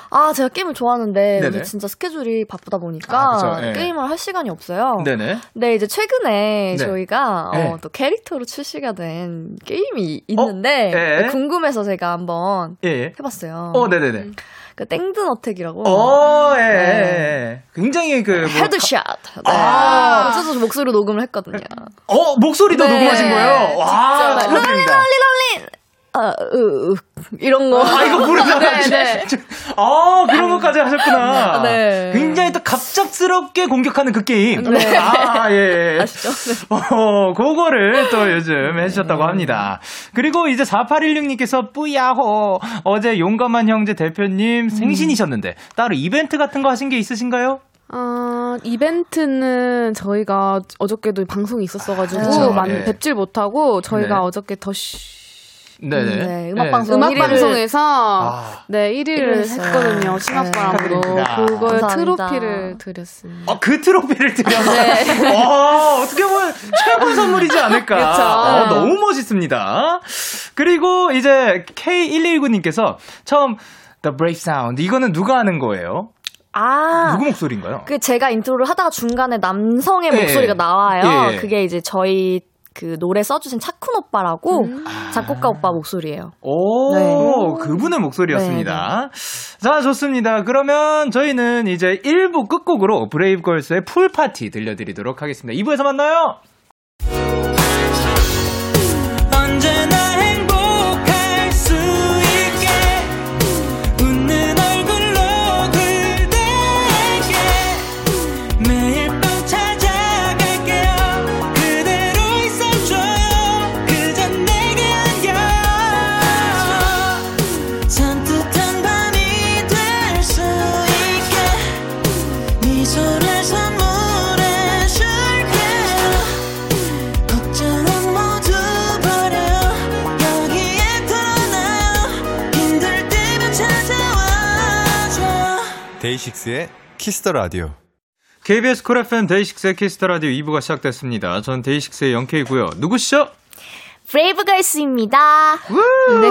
아, 제가 게임을 좋아하는데 네네. 진짜 스케줄이 바쁘다 보니까 아, 예. 게임을 할 시간이 없어요. 네네. 네, 이제 최근에 네. 저희가 네. 어, 또 캐릭터로 출시가 된 게임이 있는데 예. 궁금해서 제가 한번 예. 예. 해봤어요. 어, 네네네. 그 땡든 어택이라고. 어, 예, 예. 네. 예. 굉장히 그, 뭐, headshot. 네. 아. 어쩌서 목소리로 녹음을 했거든요. 어, 목소리도 네. 녹음하신 거예요? 와. 축하드립니다. 롤리 롤리 아, 으, 으, 이런 거. 아, 이거 모르나 네, 네. 아, 그런 것까지 하셨구나. 네. 굉장히 또 갑작스럽게 공격하는 그 게임. 네. 아, 예. 아시죠? 네. 어, 그거를 또 요즘 해주셨다고 합니다. 그리고 이제 4816님께서 뿌야호. 어제 용감한 형제 대표님 생신이셨는데, 따로 이벤트 같은 거 하신 게 있으신가요? 어, 이벤트는 저희가 어저께도 방송이 있었어가지고 그쵸, 많이 예. 뵙질 못하고 저희가 네. 어저께 더 쉬... 네네. 네, 음악 방송. 음악 1위를 방송에서 아. 네 1위를 일위를 했어요. 했거든요. 축하드립니다. 그거에 감사합니다. 트로피를 드렸습니다. 어, 그 트로피를 드렸어요. 어, 어떻게 보면 최고 선물이지 않을까. 어, 너무 멋있습니다. 그리고 이제 K119님께서 처음 The Brave Sound 이거는 누가 하는 거예요? 아. 누구 목소리인가요? 그 제가 인트로를 하다가 중간에 남성의 예, 목소리가 예. 나와요. 예, 예. 그게 이제 저희 그 노래 써주신 차쿤 오빠라고 음. 작곡가 오빠 목소리예요. 오, 네. 그분의 목소리였습니다. 자, 좋습니다. 그러면 저희는 이제 1부 끝곡으로 브레이브걸스의 Pool Party 들려드리도록 하겠습니다. 2부에서 만나요! 데이식스의 Kiss the Radio. KBS Cool FM 데이식스의 Kiss the Radio 2부가 시작됐습니다. 전 데이식스의 영케이고요. 누구시죠? 브레이브걸스입니다.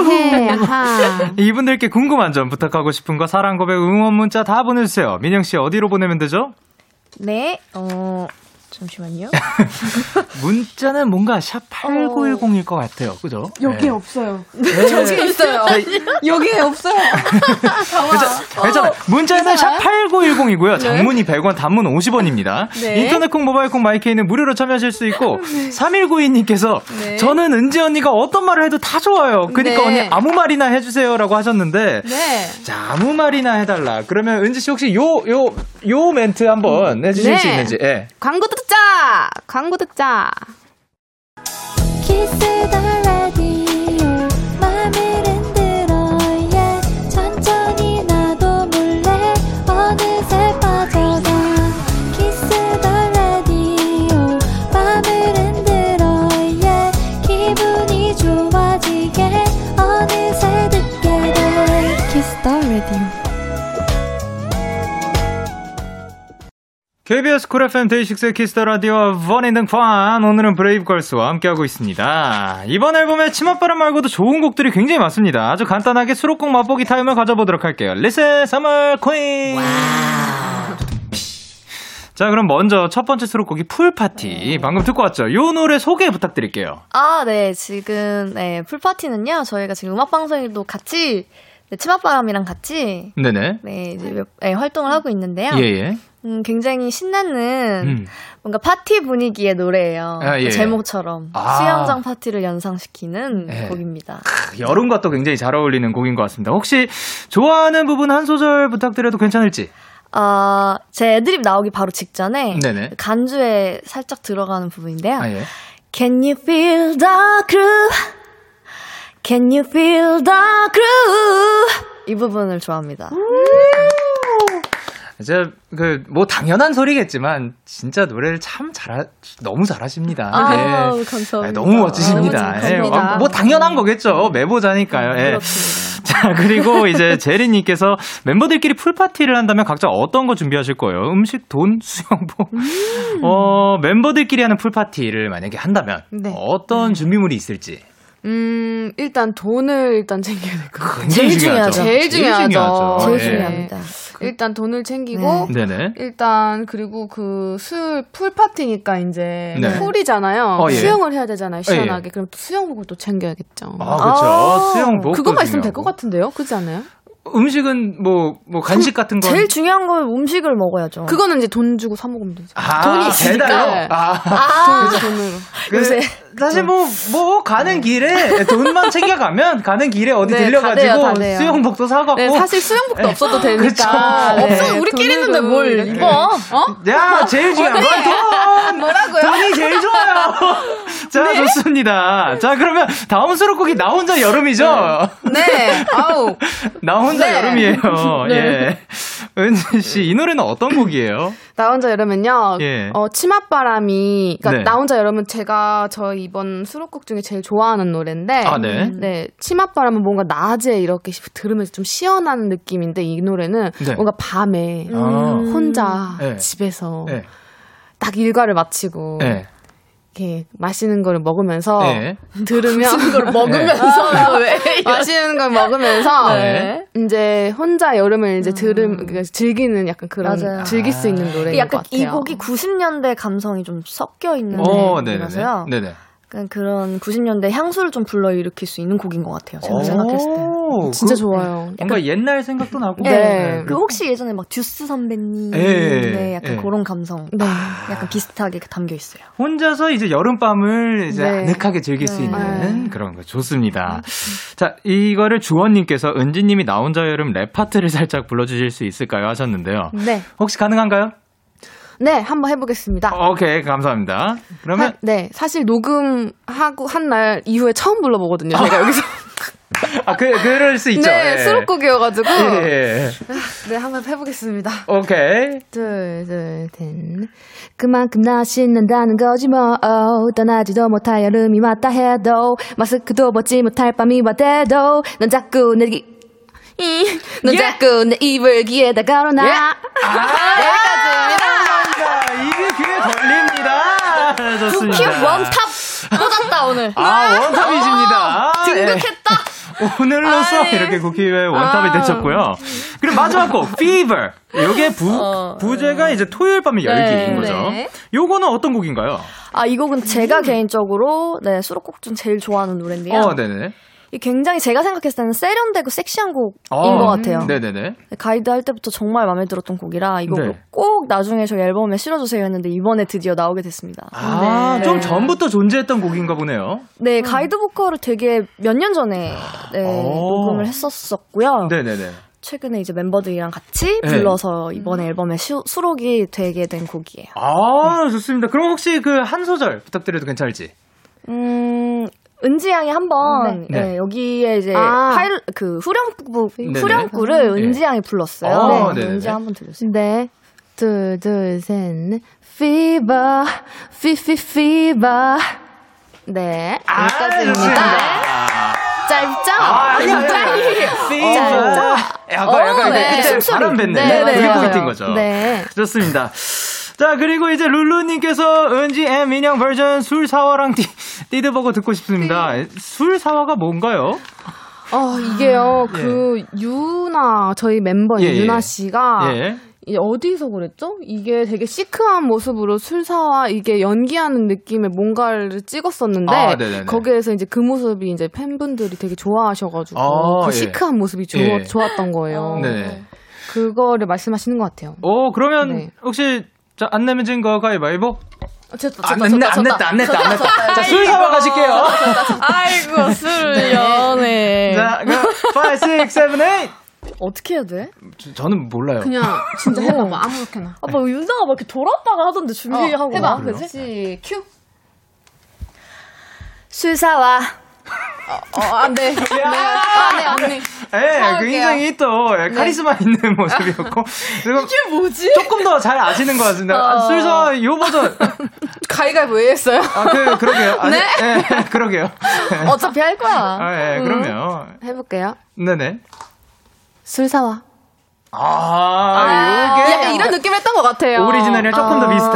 네, 하. 이분들께 궁금한 점 부탁하고 싶은 거 사랑 고백 응원 문자 다 보내주세요. 민영 씨 어디로 보내면 되죠? 네, 어, 잠시만요. 문자는 뭔가 샵 8910일 것 같아요. 그죠? 여기 네. 없어요. 저기 있어요. 여기 없어요. 괜찮아요. 문자는 샵 8910이고요. 장문이 100원, 단문 50원입니다. 네. 인터넷 콩, 모바일 콩, 마이케이는 무료로 참여하실 수 있고 3192님께서 저는 은지 언니가 어떤 말을 해도 다 좋아요. 그러니까 네. 언니 아무 말이나 해주세요라고 하셨는데 네. 자 아무 말이나 해달라. 그러면 은지 씨 혹시 요 요 요 멘트 한번 내주실 네. 수 있는지? 예. 광고 듣자! 광고 듣자! 키스 더라 KBS Cool FM 데이식스의 Kiss the Radio 본인 등판 오늘은 브레이브걸스와 함께하고 있습니다. 이번 앨범에 치맛바람 말고도 좋은 곡들이 굉장히 많습니다. 아주 간단하게 수록곡 맛보기 타임을 가져보도록 할게요. 리셋 Summer Queen 자 그럼 먼저 첫 번째 수록곡이 Pool Party 방금 듣고 왔죠? 요 노래 소개 부탁드릴게요. 아, 네, 지금, 네, Pool Party는요, 저희가 지금 음악방송에도 같이, 네, 치맛바람이랑 같이, 네네. 네, 이제 몇, 네, 활동을 하고 있는데요. 예 예. 음, 굉장히 신나는, 음. 뭔가 파티 분위기의 노래예요. 아, 예. 그 제목처럼. 아. 수영장 파티를 연상시키는 예. 곡입니다. 여름과 또 굉장히 잘 어울리는 곡인 것 같습니다. 혹시 좋아하는 부분 한 소절 부탁드려도 괜찮을지? 아, 제 애드립 나오기 바로 직전에 네네. 간주에 살짝 들어가는 부분인데요. 아 예. Can you feel the groove? Can you feel the groove? 이 부분을 좋아합니다. 이제 그 뭐 당연한 소리겠지만 진짜 노래를 참 잘 너무 잘하십니다. 아, 예. 감사합니다. 아, 너무 멋지십니다. 예. 아, 뭐 당연한 거겠죠. 메보자니까요. 예. 그렇습니다. 자 그리고 이제 제리님께서 멤버들끼리 pool party를 한다면 각자 어떤 거 준비하실 거예요? 음식, 돈, 수영복. 음. 어 멤버들끼리 하는 pool party를 만약에 한다면 네. 어떤 준비물이 있을지. 음, 일단 돈을 일단 챙겨야 될 것 같아요. 제일 중요하죠. 제일 중요하죠. 제일 네. 중요합니다. 일단 돈을 챙기고 네네. 일단 그리고 그 술 풀파티니까 이제 네. 풀이잖아요. 어, 예. 수영을 해야 되잖아요. 예, 예. 시원하게. 그럼 또 수영복을 또 챙겨야겠죠. 아 그렇죠. 아, 수영복 그것만 있으면 될 것 같은데요? 그렇지 않아요? 음식은 뭐 뭐 간식 같은 거. 제일 중요한 건 음식을 먹어야죠. 그거는 이제 돈 주고 사 먹으면 되죠. 아, 돈이 있으니까. 배달로? 아. 아, 돈으로. 그, 요새 사실 뭐, 뭐, 가는 길에 돈만 챙겨가면 가는 길에 어디 네, 들려가지고 다 돼요, 다 돼요. 수영복도 사갖고. 네, 사실 수영복도 네. 없어도 되니까. 그쵸. 네, 없어 우리끼리 있는데 뭘. 입어? 어? 야, 제일 중요한 건 돈! 뭐라고요? 돈이 제일 좋아요! 자, 네? 좋습니다. 자, 그러면 다음 수록곡이 나 혼자 여름이죠? 네. 아우. 나 혼자 네. 여름이에요. 예. 은지 씨, 이 노래는 어떤 곡이에요? 나 혼자 여름은요. 예. 어, 치맛바람이 그러니까 네. 나 혼자 여름은 제가 저 이번 수록곡 중에 제일 좋아하는 노래인데 아, 네. 네, 치맛바람은 뭔가 낮에 이렇게 들으면서 좀 시원한 느낌인데 이 노래는 네. 뭔가 밤에 아. 혼자 네. 집에서 예. 딱 일과를 마치고 예. 이렇게 맛있는 거를 먹으면서 예. 들으면 걸 먹으면서 왜? 맛있는 걸 먹으면서 네. 이제 혼자 여름을 이제 들음 그러니까 즐기는 약간 그런 맞아요. 즐길 수 있는 노래인 것 약간 같아요. 이 곡이 90년대 감성이 좀 섞여 있는 어. 곡이라서요. 네네. 약간 그런 90년대 향수를 좀 불러 일으킬 수 있는 곡인 것 같아요. 제가 생각했을 때. 오, 진짜 그- 좋아요. 뭔가 옛날 생각도 나고. 네. 그 혹시 예전에 막 듀스 선배님, 예, 네, 약간 예. 그런 감성, 네. 약간 비슷하게 담겨 있어요. 혼자서 이제 여름 밤을 이제 네. 아늑하게 즐길 수 네. 있는 그런 거 좋습니다. 자, 이거를 주원님께서 은지님이 나 혼자 여름 랩 파트를 살짝 불러주실 수 있을까요? 하셨는데요. 네. 혹시 가능한가요? 네, 한번 해보겠습니다. 오케이, 감사합니다. 그러면 하- 네, 사실 녹음하고 한 날 이후에 처음 불러보거든요. 제가 여기서. 아, 그 그럴 수 있죠. 네, 예. 수록곡이어가지고. 예, 예. 네, 한번 해보겠습니다. 오케이. 둘, 둘, 셋. 그만큼 나 신난다는 거지 뭐. 어, 떠나지도 못할 여름이 왔다 해도 마스크도 벗지 못할 밤이 왔대도 넌 자꾸 내기 너 자꾸 내 입을 귀에다 걸어놔. 자, 이게 귀에 걸립니다. 좋습니다. 큐 원탑 꽂았다 오늘. 아, 원탑이십니다. 예. 등극했다. 오늘로서 아이. 이렇게 국회의 원탑이 아. 되셨고요. 그리고 마지막 곡, Fever. 요게 부, 부제가 이제 토요일 밤의 열기인 거죠. 네. 요거는 어떤 곡인가요? 아, 이 곡은 제가 개인적으로 네, 수록곡 중 제일 좋아하는 노래인데요. 어, 네네. 이 굉장히 제가 생각했을 때는 세련되고 섹시한 곡인 어, 것 같아요. 네네네. 가이드 할 때부터 정말 마음에 들었던 곡이라 이거 네. 꼭 나중에 저희 앨범에 실어주세요 했는데 이번에 드디어 나오게 됐습니다. 아, 네. 좀 전부터 존재했던 곡인가 보네요. 네, 가이드 보컬을 되게 몇 년 전에 네, 오. 녹음을 했었었고요. 네네네. 최근에 이제 멤버들이랑 같이 네. 불러서 이번 에 앨범에 시- 수록이 되게 된 곡이에요. 아, 좋습니다. 그럼 혹시 그 한 소절 부탁드려도 괜찮을지? 음, 은지 양이 한번 네. 네, 여기에 이제 아. 파일 그 후렴구. 후렴구를 네. 은지 양이 불렀어요. 어, 네. 은지 양 한번 들려주세요. 네. 둘, 둘, 셋, 넷. Fever, fi, fi, fever. 네. 여기까지입니다. 짧죠? 아, 아니요. 짧죠? 약간, 약간, 네. 그때 숨소리. 바람 뱉네. 네, 네, 그게. 포인트인 거죠. 네. 좋습니다. 자, 그리고 이제 룰루님께서 은지 and 민영 버전 술 사와랑 띠, 띠드버거 듣고 싶습니다. 술 사와가 뭔가요? 어, 이게요, 예. 그, 유나, 저희 멤버 예, 예. 유나 씨가, 예. 이 어디서 그랬죠? 이게 되게 시크한 모습으로 술사와 이게 연기하는 느낌의 뭔가를 찍었었는데 아. 거기에서 이제 그 모습이 이제 팬분들이 되게 좋아하셔가지고 아, 그 예. 시크한 모습이 좋, 예. 좋았던 거예요. 네. 그거를 말씀하시는 것 같아요. 오, 그러면 네. 혹시 자, 안 내면 진 거 가위바위보? 졌다, 안 냈네, 안 냈다, 안 냈다, 안 냈다. 자, 술 사와 가실게요. 아이고 술 연애. 자, 그럼 5, 6, 7, 8. 어떻게 해야 돼? 저- 저는 몰라요. 그냥 진짜 해봐봐 아무렇게나. 아빠 윤상아 막 이렇게 돌았다가 하던데 준비하고 해봐. 나, 그지? 시 큐. 술 사와. 어, 안 돼. 네. 안 돼, 안 돼. 예, 굉장히 또 예, 카리스마 있는 모습이었고. 이게 뭐지? 조금 더 잘 아시는 것 같은데. 아, 술 사와 요 버전. 가위가위보 왜 했어요? 아, 그, 그러게요. 아니, 네? 예, 그러게요. 어차피 할 거야. 아, 예, 그럼요. 해볼게요. 네네. 술 사와. 아, 요게. 약간 이런 느낌 했던 것 같아요. 오리지널이랑 조금 더 아, 비슷한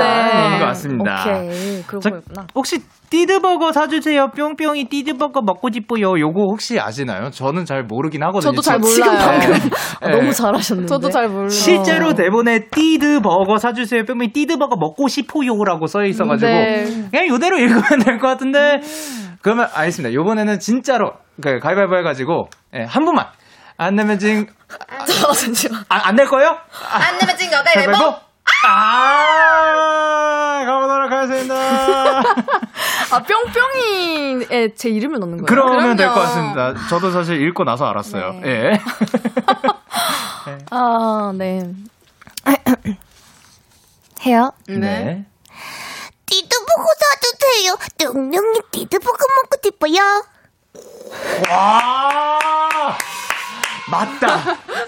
네. 것 같습니다. 오케이. 그런 자, 거였구나. 혹시 띠드버거 사주세요. 뿅뿅이 띠드버거 먹고 싶어요. 요거 혹시 아시나요? 저는 잘 모르긴 하거든요. 저도 잘 지- 몰라요. 지금 방금 예. 너무 잘하셨는데. 저도 잘 몰라요. 실제로 대본에 띠드버거 사주세요. 뿅뿅이 띠드버거 먹고 싶어요라고 써 있어가지고 네. 그냥 이대로 읽으면 될 것 같은데 그러면 알겠습니다. 요번에는 진짜로 그 가위바위보 해가지고 예, 한 분만 안 내면 잠시만. 아, 안낼 거예요? 안 내면 진거 가위바위보? 아, 가보도록 하겠습니다. 아 뿅뿅이에 제 이름을 넣는 거예요? 그러면 될 것. 같습니다. 저도 사실 읽고 나서 알았어요. 네. 예. 아 네. 해요. 네. 띠드버거 사주세요. 뚱뚱이 띠드버거 먹고 싶어요. 와! 맞다.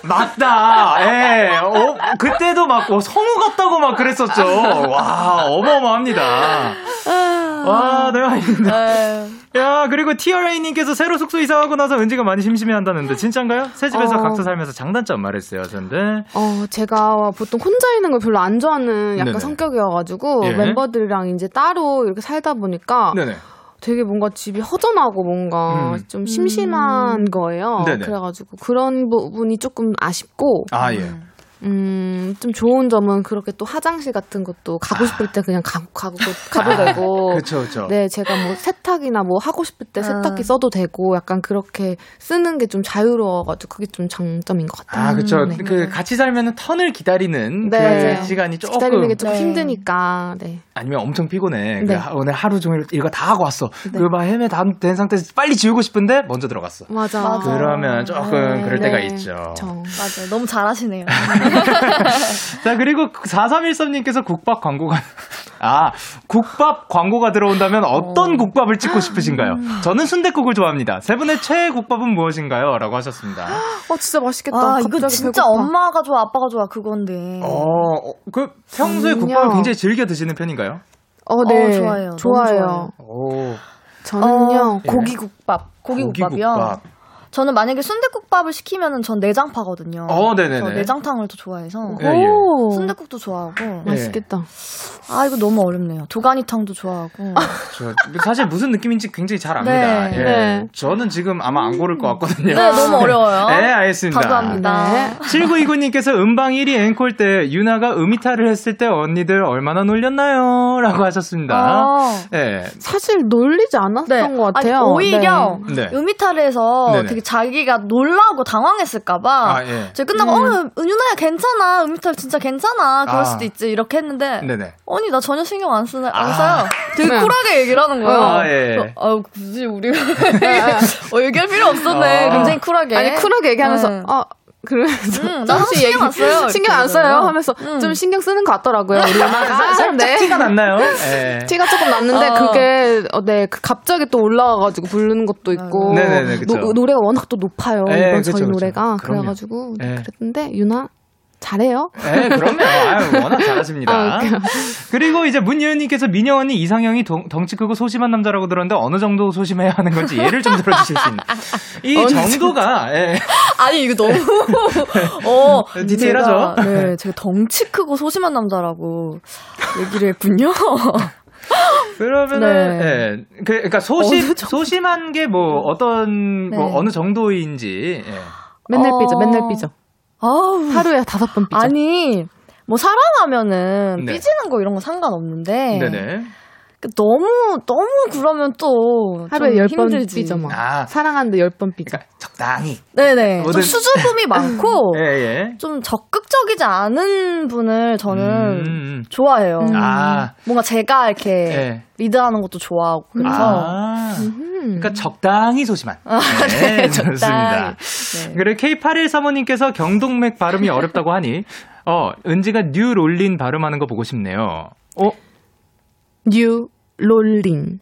맞다. 예. 어, 그때도 막 어, 성우 같다고 막 그랬었죠. 와, 어마어마합니다. 와, 네, 아닙니다. 야, 그리고 TRA님께서 새로 숙소 이사하고 나서 은지가 많이 심심해 한다는데, 진짠가요? 새 집에서 어. 각자 살면서 장단점 말했어요, 전데. 어, 제가 보통 혼자 있는 걸 별로 안 좋아하는 약간 네네. 성격이어가지고 예. 멤버들이랑 이제 따로 이렇게 살다 보니까 네네. 되게 뭔가 집이 허전하고 뭔가 음. 좀 심심한 거예요. 네네. 그래가지고 그런 부분이 조금 아쉽고, 아, 예. 음, 좀 좋은 점은 그렇게 또 화장실 같은 것도 가고 싶을 때 그냥 가, 가고, 가도 되고. 그쵸, 그쵸. 네, 제가 뭐 세탁이나 뭐 하고 싶을 때 아. 세탁기 써도 되고 약간 그렇게 쓰는 게 좀 자유로워가지고 그게 좀 장점인 것 같아요. 아, 그쵸. 네. 그, 같이 살면은 턴을 기다리는 네, 그. 시간이 조금. 기다리는 게 조금 네. 힘드니까, 네. 아니면 엄청 피곤해. 그 네. 하- 오늘 하루 종일 이거 다 하고 왔어. 네. 그막 헤매 다 된 상태에서 빨리 지우고 싶은데 먼저 들어갔어. 맞아. 맞아. 그러면 조금 그럴 때가 있죠. 네. 저. 맞아요. 너무 잘하시네요. 자, 그리고 4313님께서 국밥 광고가, 아, 국밥 광고가 들어온다면 어떤 국밥을 찍고 싶으신가요? 저는 순댓국을 좋아합니다. 세 분의 최애 국밥은 무엇인가요? 라고 하셨습니다. 어, 진짜 맛있겠다. 아 이거 진짜 배고파. 엄마가 좋아 아빠가 좋아 그건데. 어, 어, 그, 평소에 저는요. 국밥을 굉장히 즐겨 드시는 편인가요? 어, 네. 어, 좋아요. 좋아요. 좋아요. 오, 저는요. 어, 예. 고기국밥. 고기국밥이요. 고기국밥. 저는 만약에 순대국밥을 시키면은 전 내장파거든요. 어, 네네네. 저 내장탕을 더 좋아해서 예, 예. 오, 순대국도 좋아하고. 맛있겠다. 아 이거 너무 어렵네요. 도가니탕도 좋아하고. 저 사실 무슨 느낌인지 굉장히 잘 압니다. 네. 예. 네. 저는 지금 아마 안 고를 것 같거든요. 네, 너무 어려워요. 네, 알겠습니다. 감사합니다. 네. 7929님께서 음방 1위 앵콜 때 유나가 음이탈을 했을 때 언니들 얼마나 놀렸나요? 라고 하셨습니다. 아. 네. 사실 놀리지 않았던 것 같아요. 아니, 오히려 네. 네. 음이탈에서. 되게 자기가 놀라고 당황했을까봐 아, 예. 제가 끝나고 어 은유나야 괜찮아 음이탈 진짜 괜찮아 그럴 아. 수도 있지 이렇게 했는데 네네. 아니 나 전혀 신경 안 쓰네 안 아. 써요 되게 네. 쿨하게 얘기를 하는 거예요 아, 예. 아 굳이 우리가 어, 얘기할 필요 없었네 아. 굉장히 쿨하게 아니 쿨하게 얘기하면서 네. 아 그러면서 음, 나도 신경 안 써요 신경 안 써요. 하면서 음. 좀 신경 쓰는 것 같더라고요 우리 엄마가 사- 살짝 네. 티가 났나요? 예. 티가 조금 났는데 어. 그게 어, 네그 갑자기 또 올라와가지고 부르는 것도 있고 네네네, 그쵸. 노, 노래가 워낙 또 높아요 네, 이번 그쵸, 저희 그쵸. 노래가 그럼요. 그래가지고 네. 그랬는데 유나 잘해요. 네, 그럼요. 아유, 워낙 잘하십니다. 아. 그리고 이제 문예은님께서 민영 언니 이상형이 동, 덩치 크고 소심한 남자라고 들었는데 어느 정도 소심해야 하는 건지 예를 좀 들어주실 수 있는. 이 정도가, 예. 아니 이거 너무 어 디테일하죠? 제가, 네 제가 덩치 크고 소심한 남자라고 얘기를 했군요 그러면은, 네. 예. 그, 그러니까 소심? 소심한 게 뭐 어떤, 뭐 네. 어느 정도인지, 예. 맨날 어. 삐져, 맨날 삐져. 아우 하루에 다섯 번 삐져. 아니 뭐 사랑하면은 네. 삐지는 거 이런 거 상관없는데 네네. 그 너무 너무 그러면 또 하루에 좀열번 힘들지. 삐져 막. 아. 사랑하는데 열 번 삐져. 그러니까 적당히. 네네 뭐든- 좀 수줍음이 많고 예, 예. 좀 적극적이지 않은 분을 저는 음. 좋아해요. 아. 뭔가 제가 이렇게 예. 리드하는 것도 좋아하고 그래서 아. 그러니까 적당히 소심한. 네, 좋습니다. 네. 그래 K81 사모님께서 경동맥 발음이 어렵다고 하니 어 은지가 new Rollin 발음하는 거 보고 싶네요. 어 new rolling.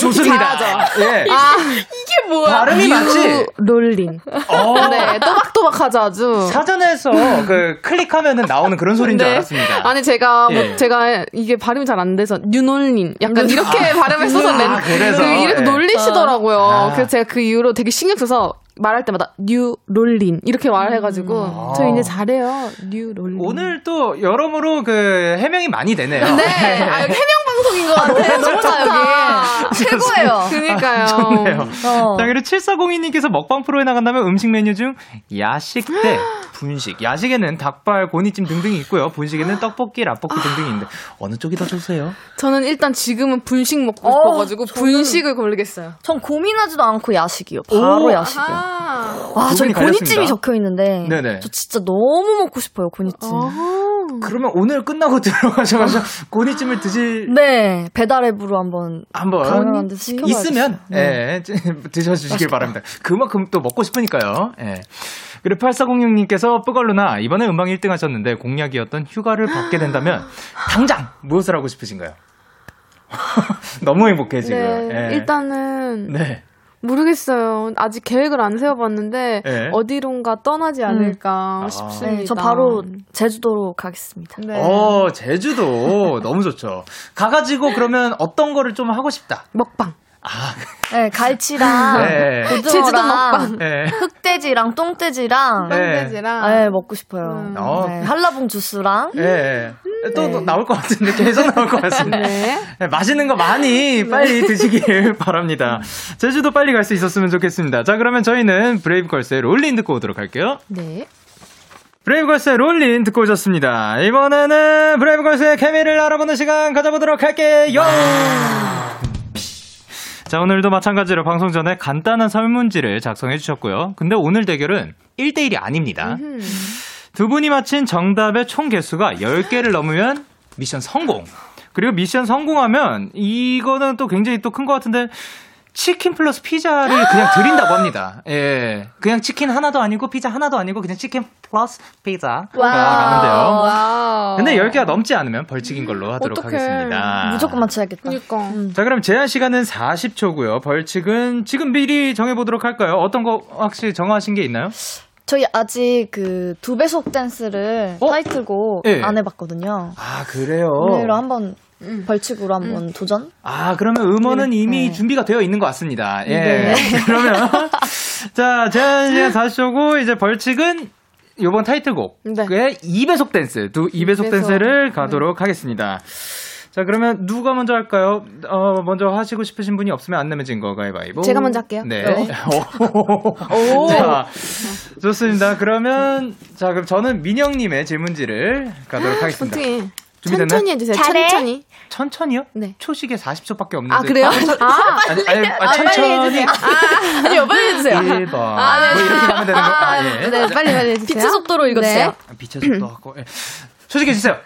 좋습니다. 예. 아, 이게 뭐야? 발음이 맞지? 뉴 롤링. 어, 네, 또박또박하죠 아주. 사전에서 그 클릭하면은 나오는 그런 소리인 줄 네. 알았습니다. 아니 제가 뭐 예. 제가 이게 발음이 잘 안 돼서 뉴놀린 약간 이렇게 발음했어서 아, 낸 그래서? 그 이렇게 예. 놀리시더라고요. 아. 그래서 제가 그 이후로 되게 신경 써서 말할 때마다 뉴롤린 이렇게 말을 해가지고 저 이제 잘해요 뉴롤린. 오늘 또 여러모로 그 해명이 많이 되네요. 네, 아, 여기 해명 방송인 것 같아. 너무 좋다 여기. 최고예요. 그니까요. 좋네요. 어. 자, 그리고 7402님께서 먹방 프로에 나간다면 음식 메뉴 중 야식 대 분식. 야식에는 닭발, 고니찜 등등이 있고요. 분식에는 떡볶이, 라볶이 등등이 있는데 어느 쪽이 더 좋으세요? 저는 일단 지금은 분식 먹고 어, 싶어가지고 분식을 고르겠어요. 전 고민하지도 않고 야식이요. 바로 오. 야식이요. 아. 와, 갈렸습니다. 고니찜이 적혀 있는데. 네네. 저 진짜 너무 먹고 싶어요, 고니찜. 그러면 오늘 끝나고 들어가셔서 고니찜을 드실 네, 배달 앱으로 한번 한번. 있으면 네. 예, 드셔주시길 바랍니다. 그만큼 또 먹고 싶으니까요. 예. 그리고 8406님께서 뿌걸루나 이번에 음방 1등 하셨는데 공약이었던 휴가를 받게 된다면 당장 무엇을 하고 싶으신가요? 너무 행복해 지금. 네, 예. 일단은 네. 모르겠어요. 아직 계획을 안 세워봤는데 네. 어디론가 떠나지 않을까 아. 싶습니다. 네, 저 바로 제주도로 가겠습니다. 네. 어 제주도 너무 좋죠. 가가지고 그러면 어떤 거를 좀 하고 싶다. 먹방. 아, 네, 갈치랑 네. 제주도 고등어랑 먹방. 네. 흑돼지랑 똥돼지랑 네. 똥돼지랑 네, 먹고 싶어요. 음. 어. 네, 한라봉 주스랑 예. 또, 네. 또 나올 것 같은데 계속 나올 것 같은데. 네. 네, 맛있는 거 많이 빨리 드시길 바랍니다. 제주도 빨리 갈 수 있었으면 좋겠습니다. 자, 그러면 저희는 브레이브걸스의 Rollin 듣고 오도록 할게요. 네. 브레이브걸스의 Rollin 듣고 오셨습니다. 이번에는 브레이브걸스의 케미를 알아보는 시간 가져보도록 할게요. 자, 오늘도 마찬가지로 방송 전에 간단한 설문지를 작성해 주셨고요. 근데 오늘 대결은 1대1이 아닙니다. 두 분이 맞힌 정답의 총 개수가 10개를 넘으면 미션 성공. 그리고 미션 성공하면 이거는 또 굉장히 또 큰 것 같은데 치킨 플러스 피자를 그냥 드린다고 합니다. 예. 그냥 치킨 하나도 아니고 피자 하나도 아니고 그냥 치킨 플러스 돼요. Wow. 근데 10개가 넘지 않으면 벌칙인 걸로 하도록 어떡해. 하겠습니다. 무조건 맞춰야겠다. 그니까. 자, 그럼 제한 시간은 40초고요. 벌칙은 지금 미리 정해 보도록 할까요? 어떤 거 혹시 정하신 게 있나요? 저희 아직 그 두 배속 댄스를 어? 타이틀곡 예. 안 해봤거든요. 아, 그래요? 오늘로 한번 벌칙으로 한번 도전? 아, 그러면 음원은 이미 준비가 되어 있는 것 같습니다. 예. 그러면, 자, 씨가 다시 오고, 이제 벌칙은 요번 타이틀곡의 네. 2배속 댄스, 두 2배속 2배속. 댄스를 가도록 하겠습니다. 자, 그러면 누가 먼저 할까요? 어, 먼저 하시고 싶으신 분이 없으면 안 내면 진거 가위바위보. 제가 먼저 할게요. 네. 네. 오. 자, 좋습니다. 그러면, 자, 그럼 저는 민영님의 질문지를 가도록 하겠습니다. 어떻게 준비됐나요? 천천히 해주세요. 잘해? 천천히. 천천히요? 네. 초식에 40초밖에 없는데. 아 그래요? 아, 아니, 아니, 아, 천천히. 아니요, 빨리 해주세요. 1번. 뭐 이렇게 가면 되는 거. 아, 예. 네, 빨리 빨리 해주세요. 빛의 속도로 읽어주세요. 네. 아, 빛의 속도 하고. 예. 소식해 주세요.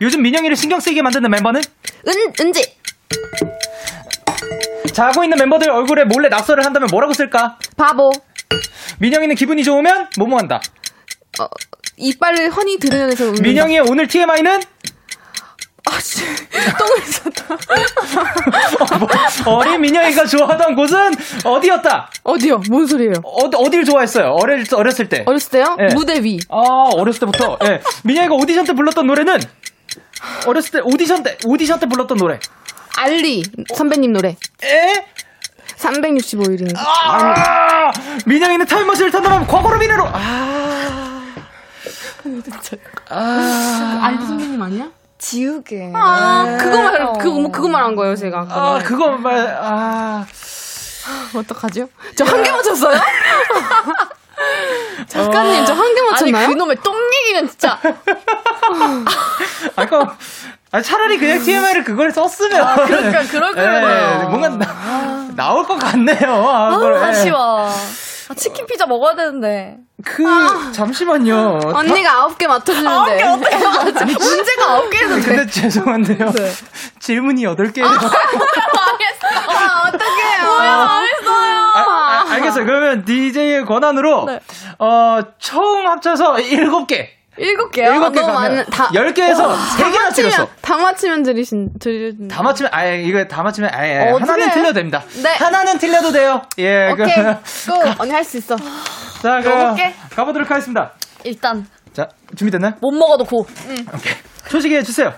요즘 민영이를 신경 쓰이게 만드는 멤버는 은 은지 자고 있는 멤버들 얼굴에 몰래 낙서를 한다면 뭐라고 쓸까? 바보 민영이는 기분이 좋으면 뭐뭐 한다. 어, 이빨을 훤히 드러내서. 민영이의 오늘 TMI는 아씨 똥을 쌌다. 어린 민영이가 좋아하던 곳은 어디였다? 어디요? 뭔 소리예요? 어, 어딜 좋아했어요? 어릴, 어렸을 때. 어렸을 때요? 예. 무대 위. 아, 어렸을 때부터. 예. 민영이가 오디션 때 불렀던 노래는 어렸을 때 오디션 때 오디션 때 불렀던 노래. 알리 선배님 노래. 에? 365일인가? 아! 민영이는 타임머신을 탄다면 과거로 미래로. 아. 알리 선배님 아니야? 지우개. 아, 그거 말, 그거, 뭐, 그거 말한 거예요, 제가. 아, 그거 말, 아. 어떡하죠? 저 한 개 맞췄어요? 작가님, 저한개 아니, 맞췄나요? 그놈의 똥 얘기는 진짜. 아까 아, 차라리 그냥 TMI를 그걸 썼으면. 그러니까 그럴 거예요. 예, 뭔가 나, 나올 것 같네요. 아, 아, 예. 아쉬워. 아, 치킨 피자 먹어야 되는데. 그, 잠시만요. 언니가 아홉 개 맞춰주는데. 문제가 아홉 개에서 돼. 근데 죄송한데요. 질문이 8개예요. 아, 어떡해요. 아, 아, 알겠어요. 그러면 DJ의 권한으로, 네. 어, 총 합쳐서 7개. 일곱 개요? 일곱 개 가면 많은- 다- 10개에서 3개나 틀렸어. 다 맞히면 드리신, 드리신. 다 맞추면, 아예, 이거 다 맞추면, 아예. 하나는 틀려도 됩니다. 네. 하나는 틀려도 돼요. 예, 오케이. 그, 고! 언니 할 수 있어. 자, 그럼 먹을게. 가보도록 하겠습니다. 일단, 자, 준비됐나요? 못 먹어도 고. 소식해 주세요.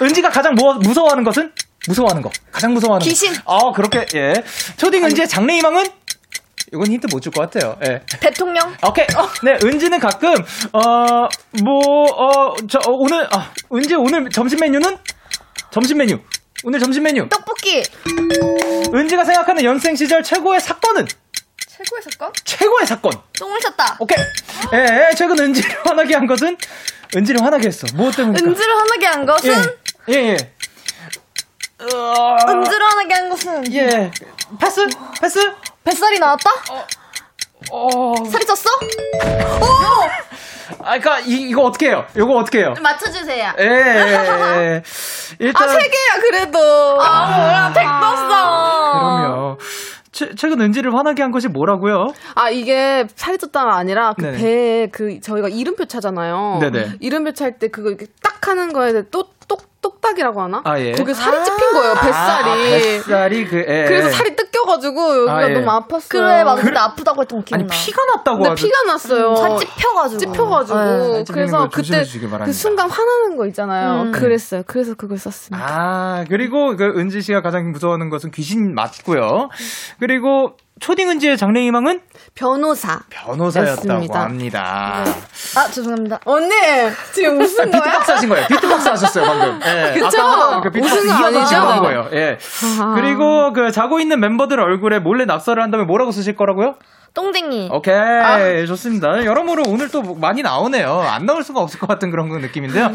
은지가 가장 무, 무서워하는 것은? 무서워하는 거. 가장 무서워하는 귀신. 거. 어, 그렇게, 예. 초딩 은지의 장래 희망은? 이건 힌트 못 줄 것 같아요. 예. 대통령? 오케이. 네, 은지는 가끔, 어, 뭐, 어, 저, 어, 오늘, 아, 은지 오늘 점심 메뉴는? 점심 메뉴. 오늘 점심 메뉴. 떡볶이. 은지가 생각하는 연생 시절 최고의 사건은? 최고의 사건? 최고의 사건. 똥을 쌌다. 오케이. 예, 예, 최근 은지를 화나게 한 것은? 은지를 화나게 했어. 무엇 때문일까? 은지를 화나게 한 것은? 예, 예, 예. 은지를 화나게 한 것은? 예. 패스? 패스? 뱃살이 나왔다? 어. 살이 쪘어? 아, 그니까, 이, 이거 어떻게 해요? 이거 어떻게 해요? 맞춰주세요. 예, 예, 예. 일단. 아, 세 개야, 그래도. 아, 뭐야, 택 떴어. 그럼요. 최, 최근 은지를 화나게 한 것이 뭐라고요? 아, 이게 살이 쪘다가 아니라 그 네네. 배에 그 저희가 이름표 차잖아요. 네네. 이름표 찰 때 그거 이렇게 딱 하는 거에 똑, 똑, 똑딱이라고 하나? 아, 예. 거기 살이 찝힌 거예요, 뱃살이. 아, 뱃살이 그, 예. 그래서 살이 뜯겨가지고 여기가 아, 예. 너무 아팠어요. 그래, 맞아. 그래- 아프다고 했던 거 아니, 기억나. 피가 났다고 근데 하죠. 피가 났어요. 살 찝혀가지고. 찝혀가지고. 네. 찝히는 그래서 걸 그때 그. 순간 화나는 거 있잖아요. 음. 그랬어요. 그래서 그걸 썼습니다. 아, 그리고 그 은지 씨가 가장 무서워하는 것은 귀신 맞고요. 그리고 초딩 은지의 장래희망은 변호사. 변호사였다고. 합니다. 아, 죄송합니다. 언니 지금 무슨 거야? 비트박스 하신 거예요. 비트박스 하셨어요, 방금. 예. 그쵸? 아까 그 비트박스 이어서 거예요. 예. 아하. 그리고 그 자고 있는 멤버들 얼굴에 몰래 낙서를 한다면 뭐라고 쓰실 거라고요? 똥쟁이. 오케이. 아. 좋습니다. 여러모로 오늘 또 많이 나오네요. 안 나올 수가 없을 것 같은 그런 느낌인데요.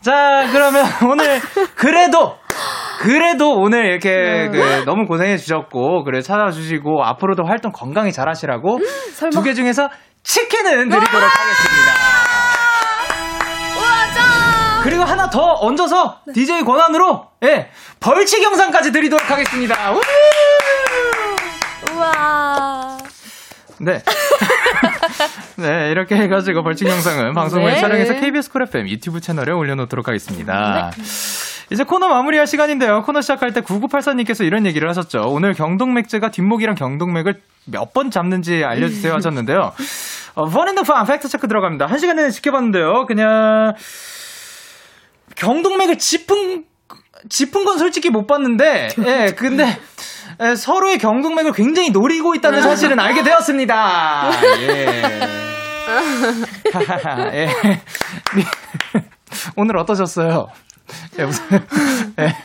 자, 그러면 오늘 그래도 그래도 오늘 이렇게 그 너무 고생해 주셨고 그래 찾아주시고 앞으로도 활동 건강히 잘 하시라고 두개 중에서 치킨은 드리도록 하겠습니다. 그리고 하나 더 얹어서 DJ 권한으로 예 벌칙 영상까지 드리도록 하겠습니다. 우! 우와. 네. 네, 이렇게 해가지고 벌칙 영상은 방송을 네. 촬영해서 KBS 쿨 FM 유튜브 채널에 올려놓도록 하겠습니다. 이제 코너 마무리할 시간인데요. 코너 시작할 때 9984님께서 이런 얘기를 하셨죠. 오늘 경동맥제가 뒷목이랑 경동맥을 몇 번 잡는지 알려주세요 하셨는데요. 어, 펀앤더 판 팩트 체크 들어갑니다. 한 시간 내내 지켜봤는데요. 그냥 경동맥을 짚은 짚은 건 솔직히 못 봤는데, 예, 근데, 예, 서로의 경동맥을 굉장히 노리고 있다는 사실은 알게 되었습니다. 예. 예. 오늘 어떠셨어요? 예, 무슨, 예,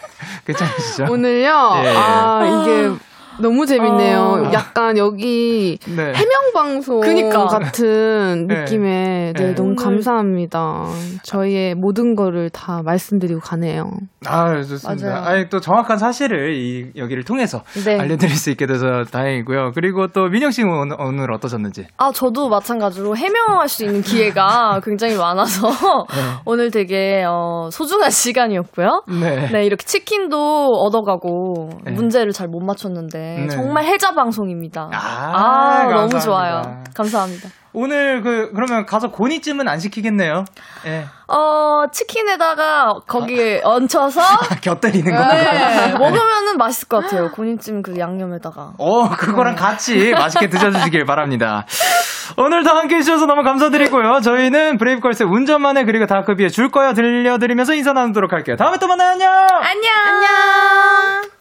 괜찮으시죠? 오늘요? 예. 아, 이게 너무 재밌네요. 어. 약간 여기 네. 해명 방송 그니까. 같은 네. 느낌에 네, 네. 너무 감사합니다. 저희의 모든 거를 다 말씀드리고 가네요. 아, 좋습니다. 맞아요. 아니, 또 정확한 사실을 이, 여기를 통해서 네. 알려드릴 수 있게 돼서 다행이고요. 그리고 또 민영 씨 오늘, 오늘 어떠셨는지. 아, 저도 마찬가지로 해명할 수 있는 기회가 굉장히 많아서 오늘 되게 어, 소중한 시간이었고요. 네. 네, 이렇게 치킨도 얻어가고 네. 문제를 잘 못 맞췄는데 네. 정말 해자 방송입니다. 아, 너무 감사합니다. 좋아요. 감사합니다. 오늘 그, 그러면 가서 고니쯤은 안 시키겠네요. 예. 어, 치킨에다가 거기에 얹혀서 곁들이는 거. 네, 먹으면은 맛있을 것 같아요. 고니찜 그 양념에다가. 어, 그거랑 같이 맛있게 드셔주시길 바랍니다. 오늘도 함께 해주셔서 너무 감사드리고요. 저희는 브레이브걸스의 운전만해 그리고 다크비에 줄 거야 들려드리면서 인사 나누도록 할게요. 다음에 또 만나요. 안녕! 안녕!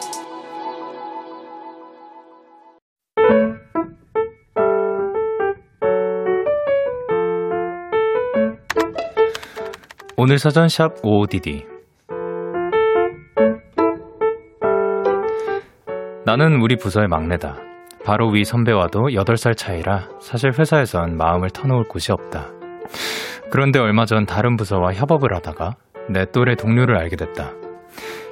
오늘 사전 샵 OODD 나는 우리 부서의 막내다. 바로 위 선배와도 8살 차이라 사실 회사에선 마음을 터놓을 곳이 없다. 그런데 얼마 전 다른 부서와 협업을 하다가 내 또래 동료를 알게 됐다.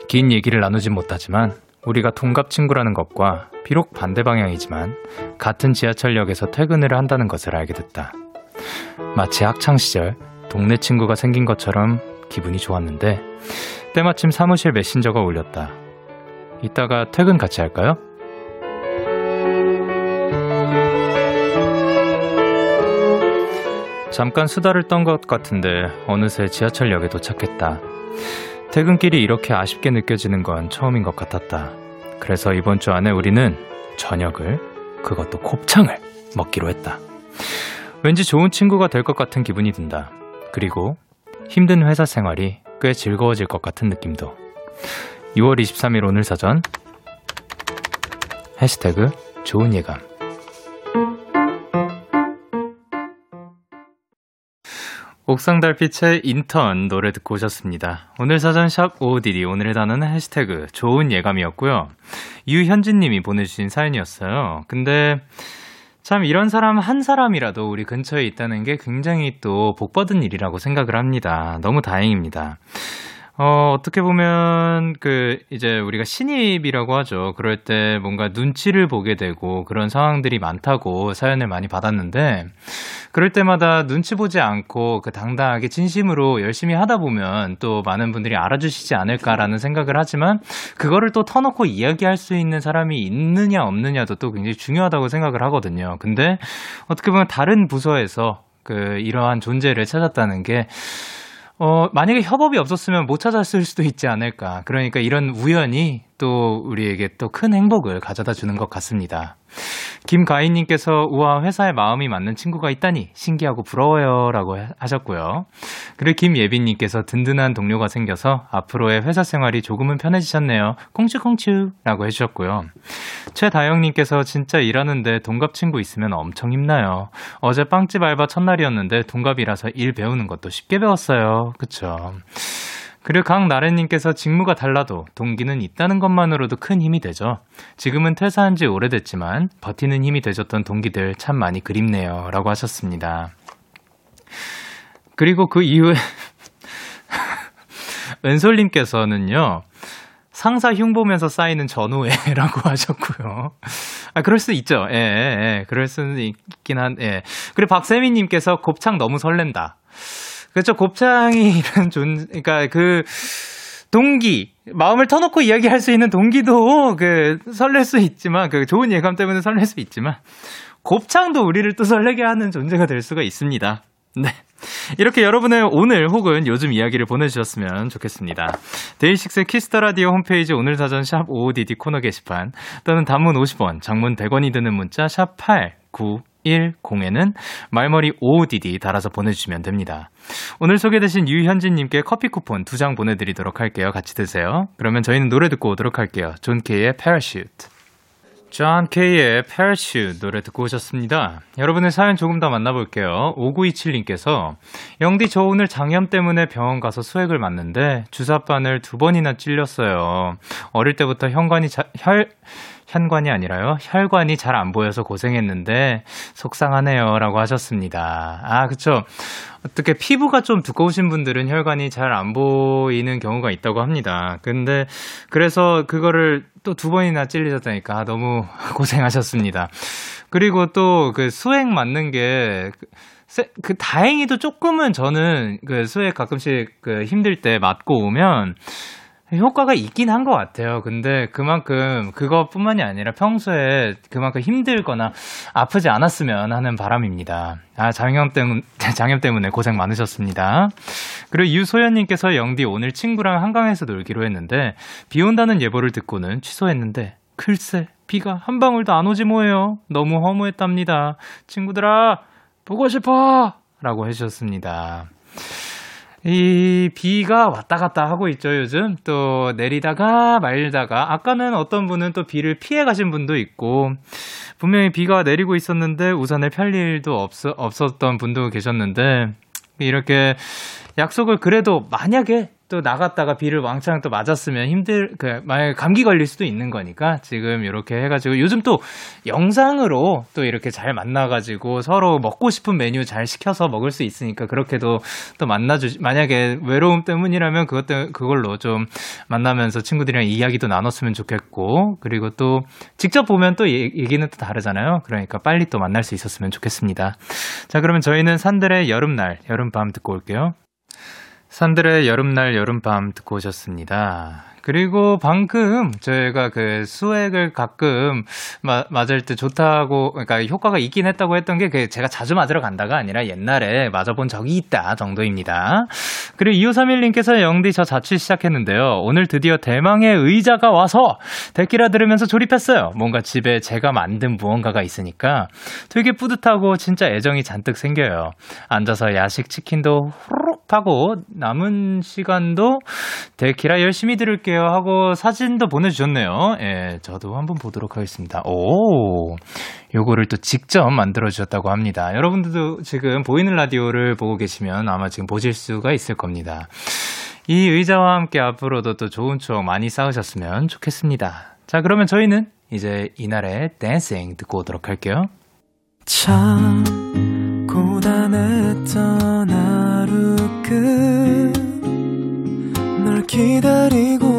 긴 얘기를 나누진 못하지만 우리가 동갑 친구라는 것과 비록 반대 방향이지만 같은 지하철역에서 퇴근을 한다는 것을 알게 됐다. 마치 학창 시절 동네 친구가 생긴 것처럼 기분이 좋았는데 때마침 사무실 메신저가 울렸다. 이따가 퇴근 같이 할까요? 잠깐 수다를 떤 것 같은데 어느새 지하철역에 도착했다. 퇴근길이 이렇게 아쉽게 느껴지는 건 처음인 것 같았다. 그래서 이번 주 안에 우리는 저녁을, 그것도 곱창을 먹기로 했다. 왠지 좋은 친구가 될 것 같은 기분이 든다. 그리고 힘든 회사 생활이 꽤 즐거워질 것 같은 느낌도. 6월 23일 오늘 사전 해시태그 좋은 예감 옥상 달빛의 인턴 노래 듣고 오셨습니다. 오늘 사전 샵 OODD 오늘의 단어는 해시태그 좋은 예감이었고요. 유현진 님이 보내주신 사연이었어요. 근데 참 이런 사람 한 사람이라도 우리 근처에 있다는 게 굉장히 또 복받은 일이라고 생각을 합니다. 너무 다행입니다. 어, 어떻게 보면, 그, 이제 우리가 신입이라고 하죠. 그럴 때 뭔가 눈치를 보게 되고 그런 상황들이 많다고 사연을 많이 받았는데, 그럴 때마다 눈치 보지 않고 그 당당하게 진심으로 열심히 하다 보면 또 많은 분들이 알아주시지 않을까라는 생각을 하지만, 그거를 또 터놓고 이야기할 수 있는 사람이 있느냐 없느냐도 또 굉장히 중요하다고 생각을 하거든요. 근데 어떻게 보면 다른 부서에서 그 이러한 존재를 찾았다는 게 어, 만약에 협업이 없었으면 못 찾았을 수도 있지 않을까. 그러니까 이런 우연이 또 우리에게 또 큰 행복을 가져다 주는 것 같습니다. 김가인님께서 우와 회사에 마음이 맞는 친구가 있다니 신기하고 부러워요라고 하셨고요. 그리고 김예빈님께서 든든한 동료가 생겨서 앞으로의 회사 생활이 조금은 편해지셨네요. 콩추콩추라고 해주셨고요. 최다영님께서 진짜 일하는데 동갑 친구 있으면 엄청 힘나요. 어제 빵집 알바 첫날이었는데 동갑이라서 일 배우는 것도 쉽게 배웠어요. 그쵸. 그리고 강나래님께서 직무가 달라도 동기는 있다는 것만으로도 큰 힘이 되죠. 지금은 퇴사한 지 오래됐지만 버티는 힘이 되줬던 동기들 참 많이 그립네요. 라고 하셨습니다. 그리고 그 이후에 왼솔님께서는요. 상사 흉 보면서 쌓이는 전우애라고 하셨고요. 아, 그럴 수 있죠. 예, 예, 예. 그럴 수는 있긴 한, 예. 그리고 박세미님께서 곱창 너무 설렌다. 그렇죠. 곱창이란 존, 그러니까 그, 동기, 마음을 터놓고 이야기할 수 있는 동기도 그 설렐 수 있지만, 그 좋은 예감 때문에 설렐 수 있지만, 곱창도 우리를 또 설레게 하는 존재가 될 수가 있습니다. 네. 이렇게 여러분의 오늘 혹은 요즘 이야기를 보내주셨으면 좋겠습니다. DAY6 Kiss the Radio 홈페이지 오늘 사전 샵 55DD 코너 게시판 또는 단문 50원, 장문 100원이 드는 문자 샵 8910에는 말머리 55DD 달아서 보내주시면 됩니다. 오늘 소개되신 유현진님께 커피 쿠폰 두 장 보내드리도록 할게요. 같이 드세요. 그러면 저희는 노래 듣고 오도록 할게요. John K의 Parachute. John K의 Parachute 노래 듣고 오셨습니다. 여러분의 사연 조금 더 만나볼게요. 5927님께서 영디 저 오늘 장염 때문에 병원 가서 수액을 맞는데 주사바늘 두 번이나 찔렸어요. 어릴 때부터 현관이 자, 혈 현관이 아니라요. 혈관이 잘 안 보여서 고생했는데 속상하네요. 라고 하셨습니다. 아, 그쵸. 어떻게 피부가 좀 두꺼우신 분들은 혈관이 잘 안 보이는 경우가 있다고 합니다. 근데 그래서 그거를 또 두 번이나 찔리셨다니까 아, 너무 고생하셨습니다. 그리고 또 그 수액 맞는 게 그, 그 다행히도 조금은 저는 그 수액 가끔씩 그 힘들 때 맞고 오면 효과가 있긴 한 것 같아요. 근데 그만큼 그것뿐만이 아니라 평소에 그만큼 힘들거나 아프지 않았으면 하는 바람입니다. 아, 장염 때문, 장염 때문에 고생 많으셨습니다. 그리고 유소연님께서 영디 오늘 친구랑 한강에서 놀기로 했는데 비 온다는 예보를 듣고는 취소했는데 글쎄 비가 한 방울도 안 오지 뭐예요. 너무 허무했답니다. 친구들아 보고 싶어! 라고 해주셨습니다. 이 비가 왔다 갔다 하고 있죠, 요즘. 또 내리다가 말다가 아까는 어떤 분은 또 비를 피해 가신 분도 있고 분명히 비가 내리고 있었는데 우산을 펼 일도 없, 없었던 분도 계셨는데 이렇게 약속을 그래도 만약에 또 나갔다가 비를 왕창 또 맞았으면 힘들 그 만약에 감기 걸릴 수도 있는 거니까 지금 이렇게 해가지고 요즘 또 영상으로 또 이렇게 잘 만나가지고 서로 먹고 싶은 메뉴 잘 시켜서 먹을 수 있으니까 그렇게도 또 만나주 만약에 외로움 때문이라면 그것 때 그걸로 좀 만나면서 친구들이랑 이야기도 나눴으면 좋겠고 그리고 또 직접 보면 또 얘기는 또 다르잖아요. 그러니까 빨리 또 만날 수 있었으면 좋겠습니다. 자 그러면 저희는 산들의 여름날 여름밤 듣고 올게요. 산들의 여름날 여름밤 듣고 오셨습니다. 그리고 방금 저희가 그 수액을 가끔 마, 맞을 때 좋다고 그러니까 효과가 있긴 했다고 했던 게 그 제가 자주 맞으러 간다가 아니라 옛날에 맞아본 적이 있다 정도입니다. 그리고 2531님께서 영디 저 자취 시작했는데요. 오늘 드디어 대망의 의자가 와서 데키라 들으면서 조립했어요. 뭔가 집에 제가 만든 무언가가 있으니까 되게 뿌듯하고 진짜 애정이 잔뜩 생겨요. 앉아서 야식 치킨도 후루룩 하고 남은 시간도 데키라 열심히 들을게요 하고 사진도 보내주셨네요. 예, 저도 한번 보도록 하겠습니다. 오, 요거를 또 직접 만들어주셨다고 합니다. 여러분들도 지금 보이는 라디오를 보고 계시면 아마 지금 보실 수가 있을 겁니다. 이 의자와 함께 앞으로도 또 좋은 추억 많이 쌓으셨으면 좋겠습니다. 자, 그러면 저희는 이제 이날의 댄싱 듣고 오도록 할게요. 참 고단했던 하루 끝 널 기다리고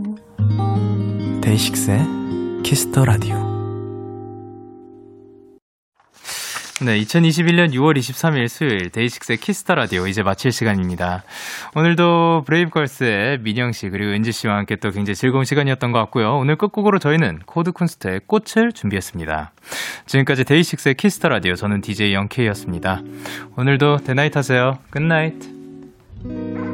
DAY6의 Kiss the Radio 네, 2021년 6월 23일 수요일 DAY6의 Kiss the Radio 이제 마칠 시간입니다. 오늘도 브레이브걸스의 민영 씨 그리고 은지 씨와 함께 또 굉장히 즐거운 시간이었던 것 같고요. 오늘 끝곡으로 저희는 코드 쿤스트의 꽃을 준비했습니다. 지금까지 DAY6의 Kiss the Radio 저는 DJ Young K였습니다. 오늘도 데나잇 하세요. Good night.